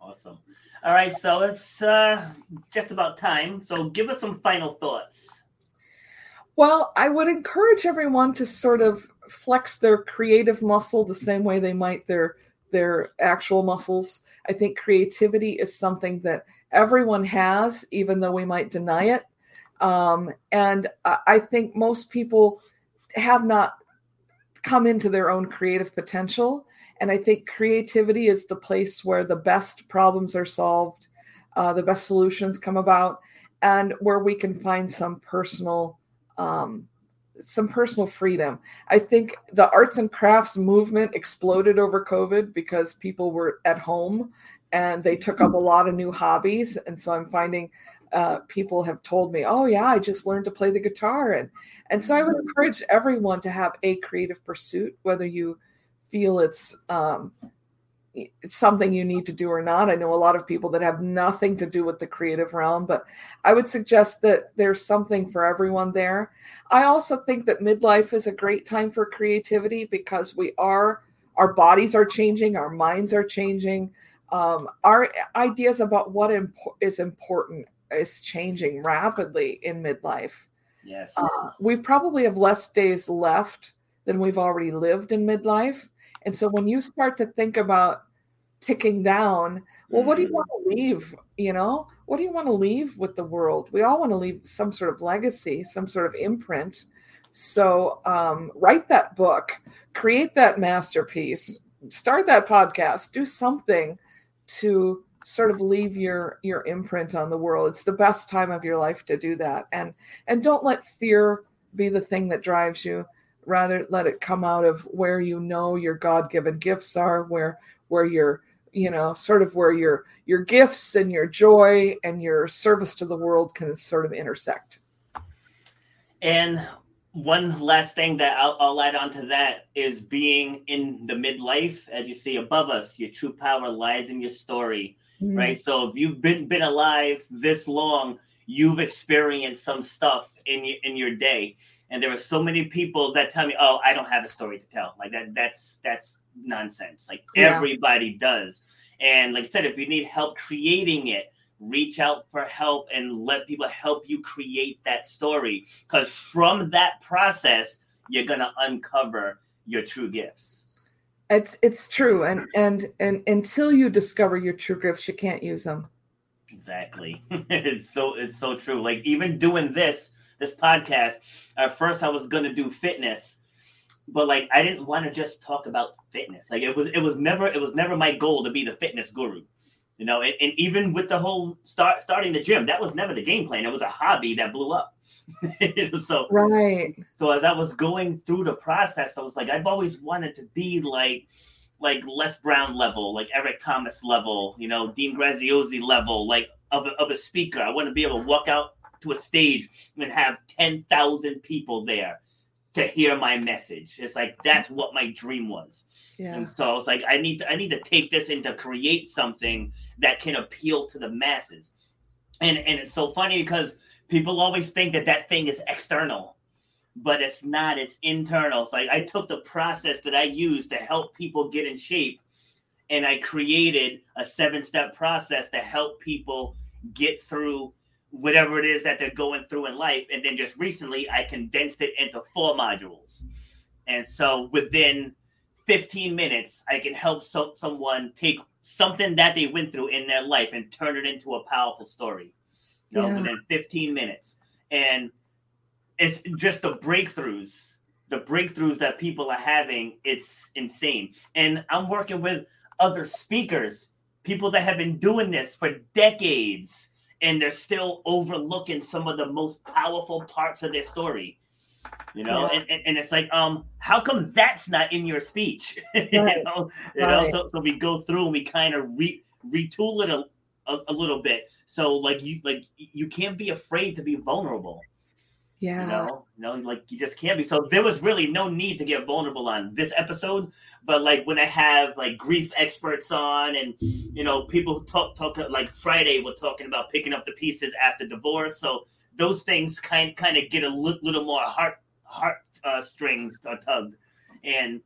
awesome all right, so it's uh, just about time. So give us some final thoughts. Well, I would encourage everyone to sort of flex their creative muscle the same way they might their their actual muscles. I think creativity is something that everyone has, even though we might deny it. Um, and I think most people have not come into their own creative potential. And I think creativity is the place where the best problems are solved, uh, the best solutions come about, and where we can find some personal, um, some personal freedom. I think the arts and crafts movement exploded over COVID because people were at home and they took up a lot of new hobbies. And so I'm finding uh, people have told me, "Oh yeah, I just learned to play the guitar," and and so I would encourage everyone to have a creative pursuit, whether you feel it's um, it's something you need to do or not. I know a lot of people that have nothing to do with the creative realm, but I would suggest that there's something for everyone there. I also think that midlife is a great time for creativity because we are our bodies are changing, our minds are changing, um, our ideas about what imp- is important is changing rapidly in midlife. Yes, uh, we probably have less days left than we've already lived in midlife and so when you start to think about ticking down, well, what do you mm-hmm. want to leave? You know, what do you want to leave with the world? We all want to leave some sort of legacy, some sort of imprint. So um, write that book, create that masterpiece, start that podcast, do something to sort of leave your your imprint on the world. It's the best time of your life to do that. And and don't let fear be the thing that drives you rather let it come out of where you know your god-given gifts are where where your you know sort of where your your gifts and your joy and your service to the world can sort of intersect. And one last thing that I'll, I'll add on to that is being in the midlife as you see above us your true power lies in your story mm-hmm. right? So if you've been been alive this long you've experienced some stuff in your, in your day and there are so many people that tell me, "Oh, I don't have a story to tell." Like that that's that's nonsense. Like yeah. everybody does. And like I said, if you need help creating it, reach out for help and let people help you create that story because from that process, you're to uncover your true gifts. It's it's true and and and until you discover your true gifts, you can't use them. Exactly. (laughs) it's so it's so true. Like even doing this this podcast, at first I was gonna do fitness, but like I didn't want to just talk about fitness. Like it was it was never it was never my goal to be the fitness guru. You know, and, and even with the whole start starting the gym, that was never the game plan. It was a hobby that blew up. (laughs) so right. So as I was going through the process, I was like, I've always wanted to be like like Les Brown level, like Eric Thomas level, you know, Dean Graziosi level, like of a, of a speaker. I want to be able to walk out to a stage and have 10,000 people there to hear my message. It's like that's what my dream was. Yeah. And so it's like I need to I need to take this and to create something that can appeal to the masses. And and it's so funny because people always think that that thing is external, but it's not. It's internal. It's like I took the process that I used to help people get in shape, and I created a seven step process to help people get through whatever it is that they're going through in life. And then just recently, I condensed it into four modules. And so within 15 minutes, I can help so- someone take something that they went through in their life and turn it into a powerful story. You know, yeah. within 15 minutes. And it's just the breakthroughs, the breakthroughs that people are having, it's insane. And I'm working with other speakers, people that have been doing this for decades and they're still overlooking some of the most powerful parts of their story you know yeah. and, and, and, it's like um how come that's not in your speech right. you know you right. know so, so we go through and we kind of re, retool it a, a, a little bit. So like you like you can't be afraid to be vulnerable. Yeah. You know, you know, like you just can't be. So there was really no need to get vulnerable on this episode. But like when I have like grief experts on, and you know, people talk talk like Friday, we're talking about picking up the pieces after divorce. So those things kind kind of get a li- little more heart heart uh, strings are tugged, and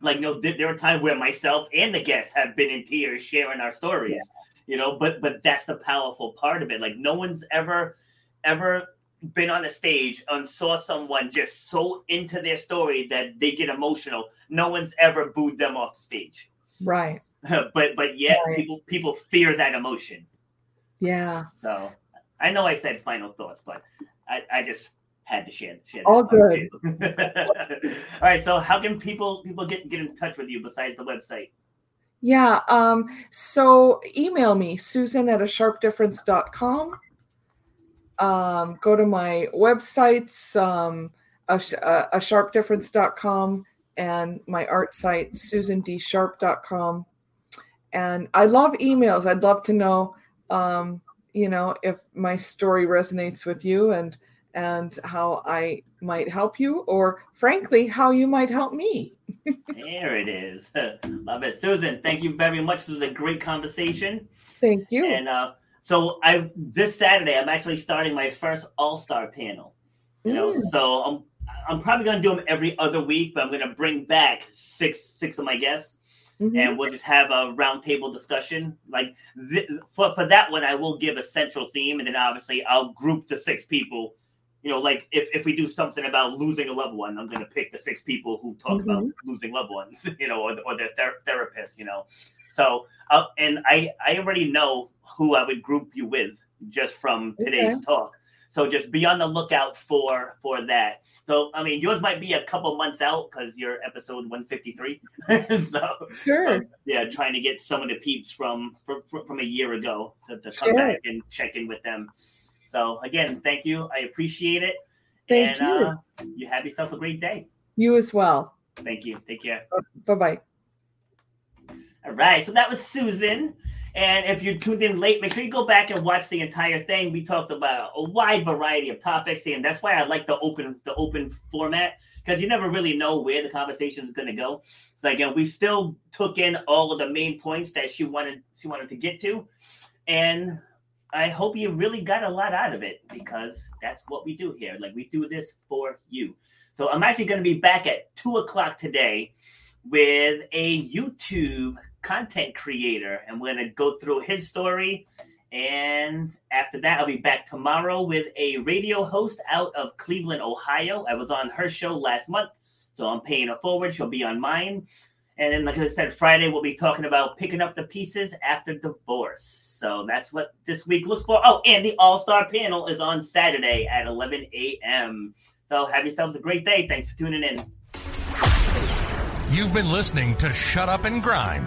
like you know, th- there are times where myself and the guests have been in tears sharing our stories. Yeah. You know, but but that's the powerful part of it. Like no one's ever ever been on a stage and saw someone just so into their story that they get emotional. No one's ever booed them off the stage. Right. (laughs) but but yet Right. people people fear that emotion. Yeah. So I know I said final thoughts, but I, I just had to share. share All that part. (laughs) All right. So how can people people get get in touch with you besides the website? Yeah. Um, so email me, Susan at a sharpdifference.com. Um, go to my websites, um, a, a sharpdifference.com and my art site, susandsharp.com. And I love emails. I'd love to know, um, you know, if my story resonates with you and and how I might help you, or frankly, how you might help me. (laughs) There it is. (laughs) Love it, Susan. Thank you very much. for the great conversation. Thank you. And uh, so I this Saturday I'm actually starting my first All Star panel. You know, Mm. so I'm I'm probably gonna do them every other week, but I'm gonna bring back six six of my guests, Mhm. and we'll just have a roundtable discussion. Like th- for for that one, I will give a central theme, and then obviously I'll group the six people. You know, like if, if we do something about losing a loved one, I'm going to pick the six people who talk about losing loved ones, (laughs) you know, or, or their ther- therapists, you know. So, uh, and I I already know who I would group you with just from today's Okay. talk. So just be on the lookout for for that. So I mean, yours might be a couple months out because you're episode 153. (laughs) so, Sure. so, yeah, trying to get some of the peeps from from, from a year ago to, to come Sure. back and check in with them. So again, thank you. I appreciate it. Thank and you. Uh, you have yourself a great day. You as well. Thank you. Take care. Bye bye. All right. So that was Susan. And if you tuned in late, make sure you go back and watch the entire thing. We talked about a wide variety of topics, and that's why I like the open the open format because you never really know where the conversation is going to go. So again, we still took in all of the main points that she wanted she wanted to get to, and I hope you really got a lot out of it because that's what we do here. Like we do this for you. So I'm actually going to be back at two o'clock today with a YouTube content creator, and we're going to go through his story. And after that, I'll be back tomorrow with a radio host out of Cleveland, Ohio. I was on her show last month, so I'm paying her forward. She'll be on mine. And then, like I said, Friday we'll be talking about picking up the pieces after divorce. So that's what this week looks for. Oh, and the All Star panel is on Saturday at 11 a.m. So have yourselves a great day. Thanks for tuning in. You've been listening to Shut Up and Grind.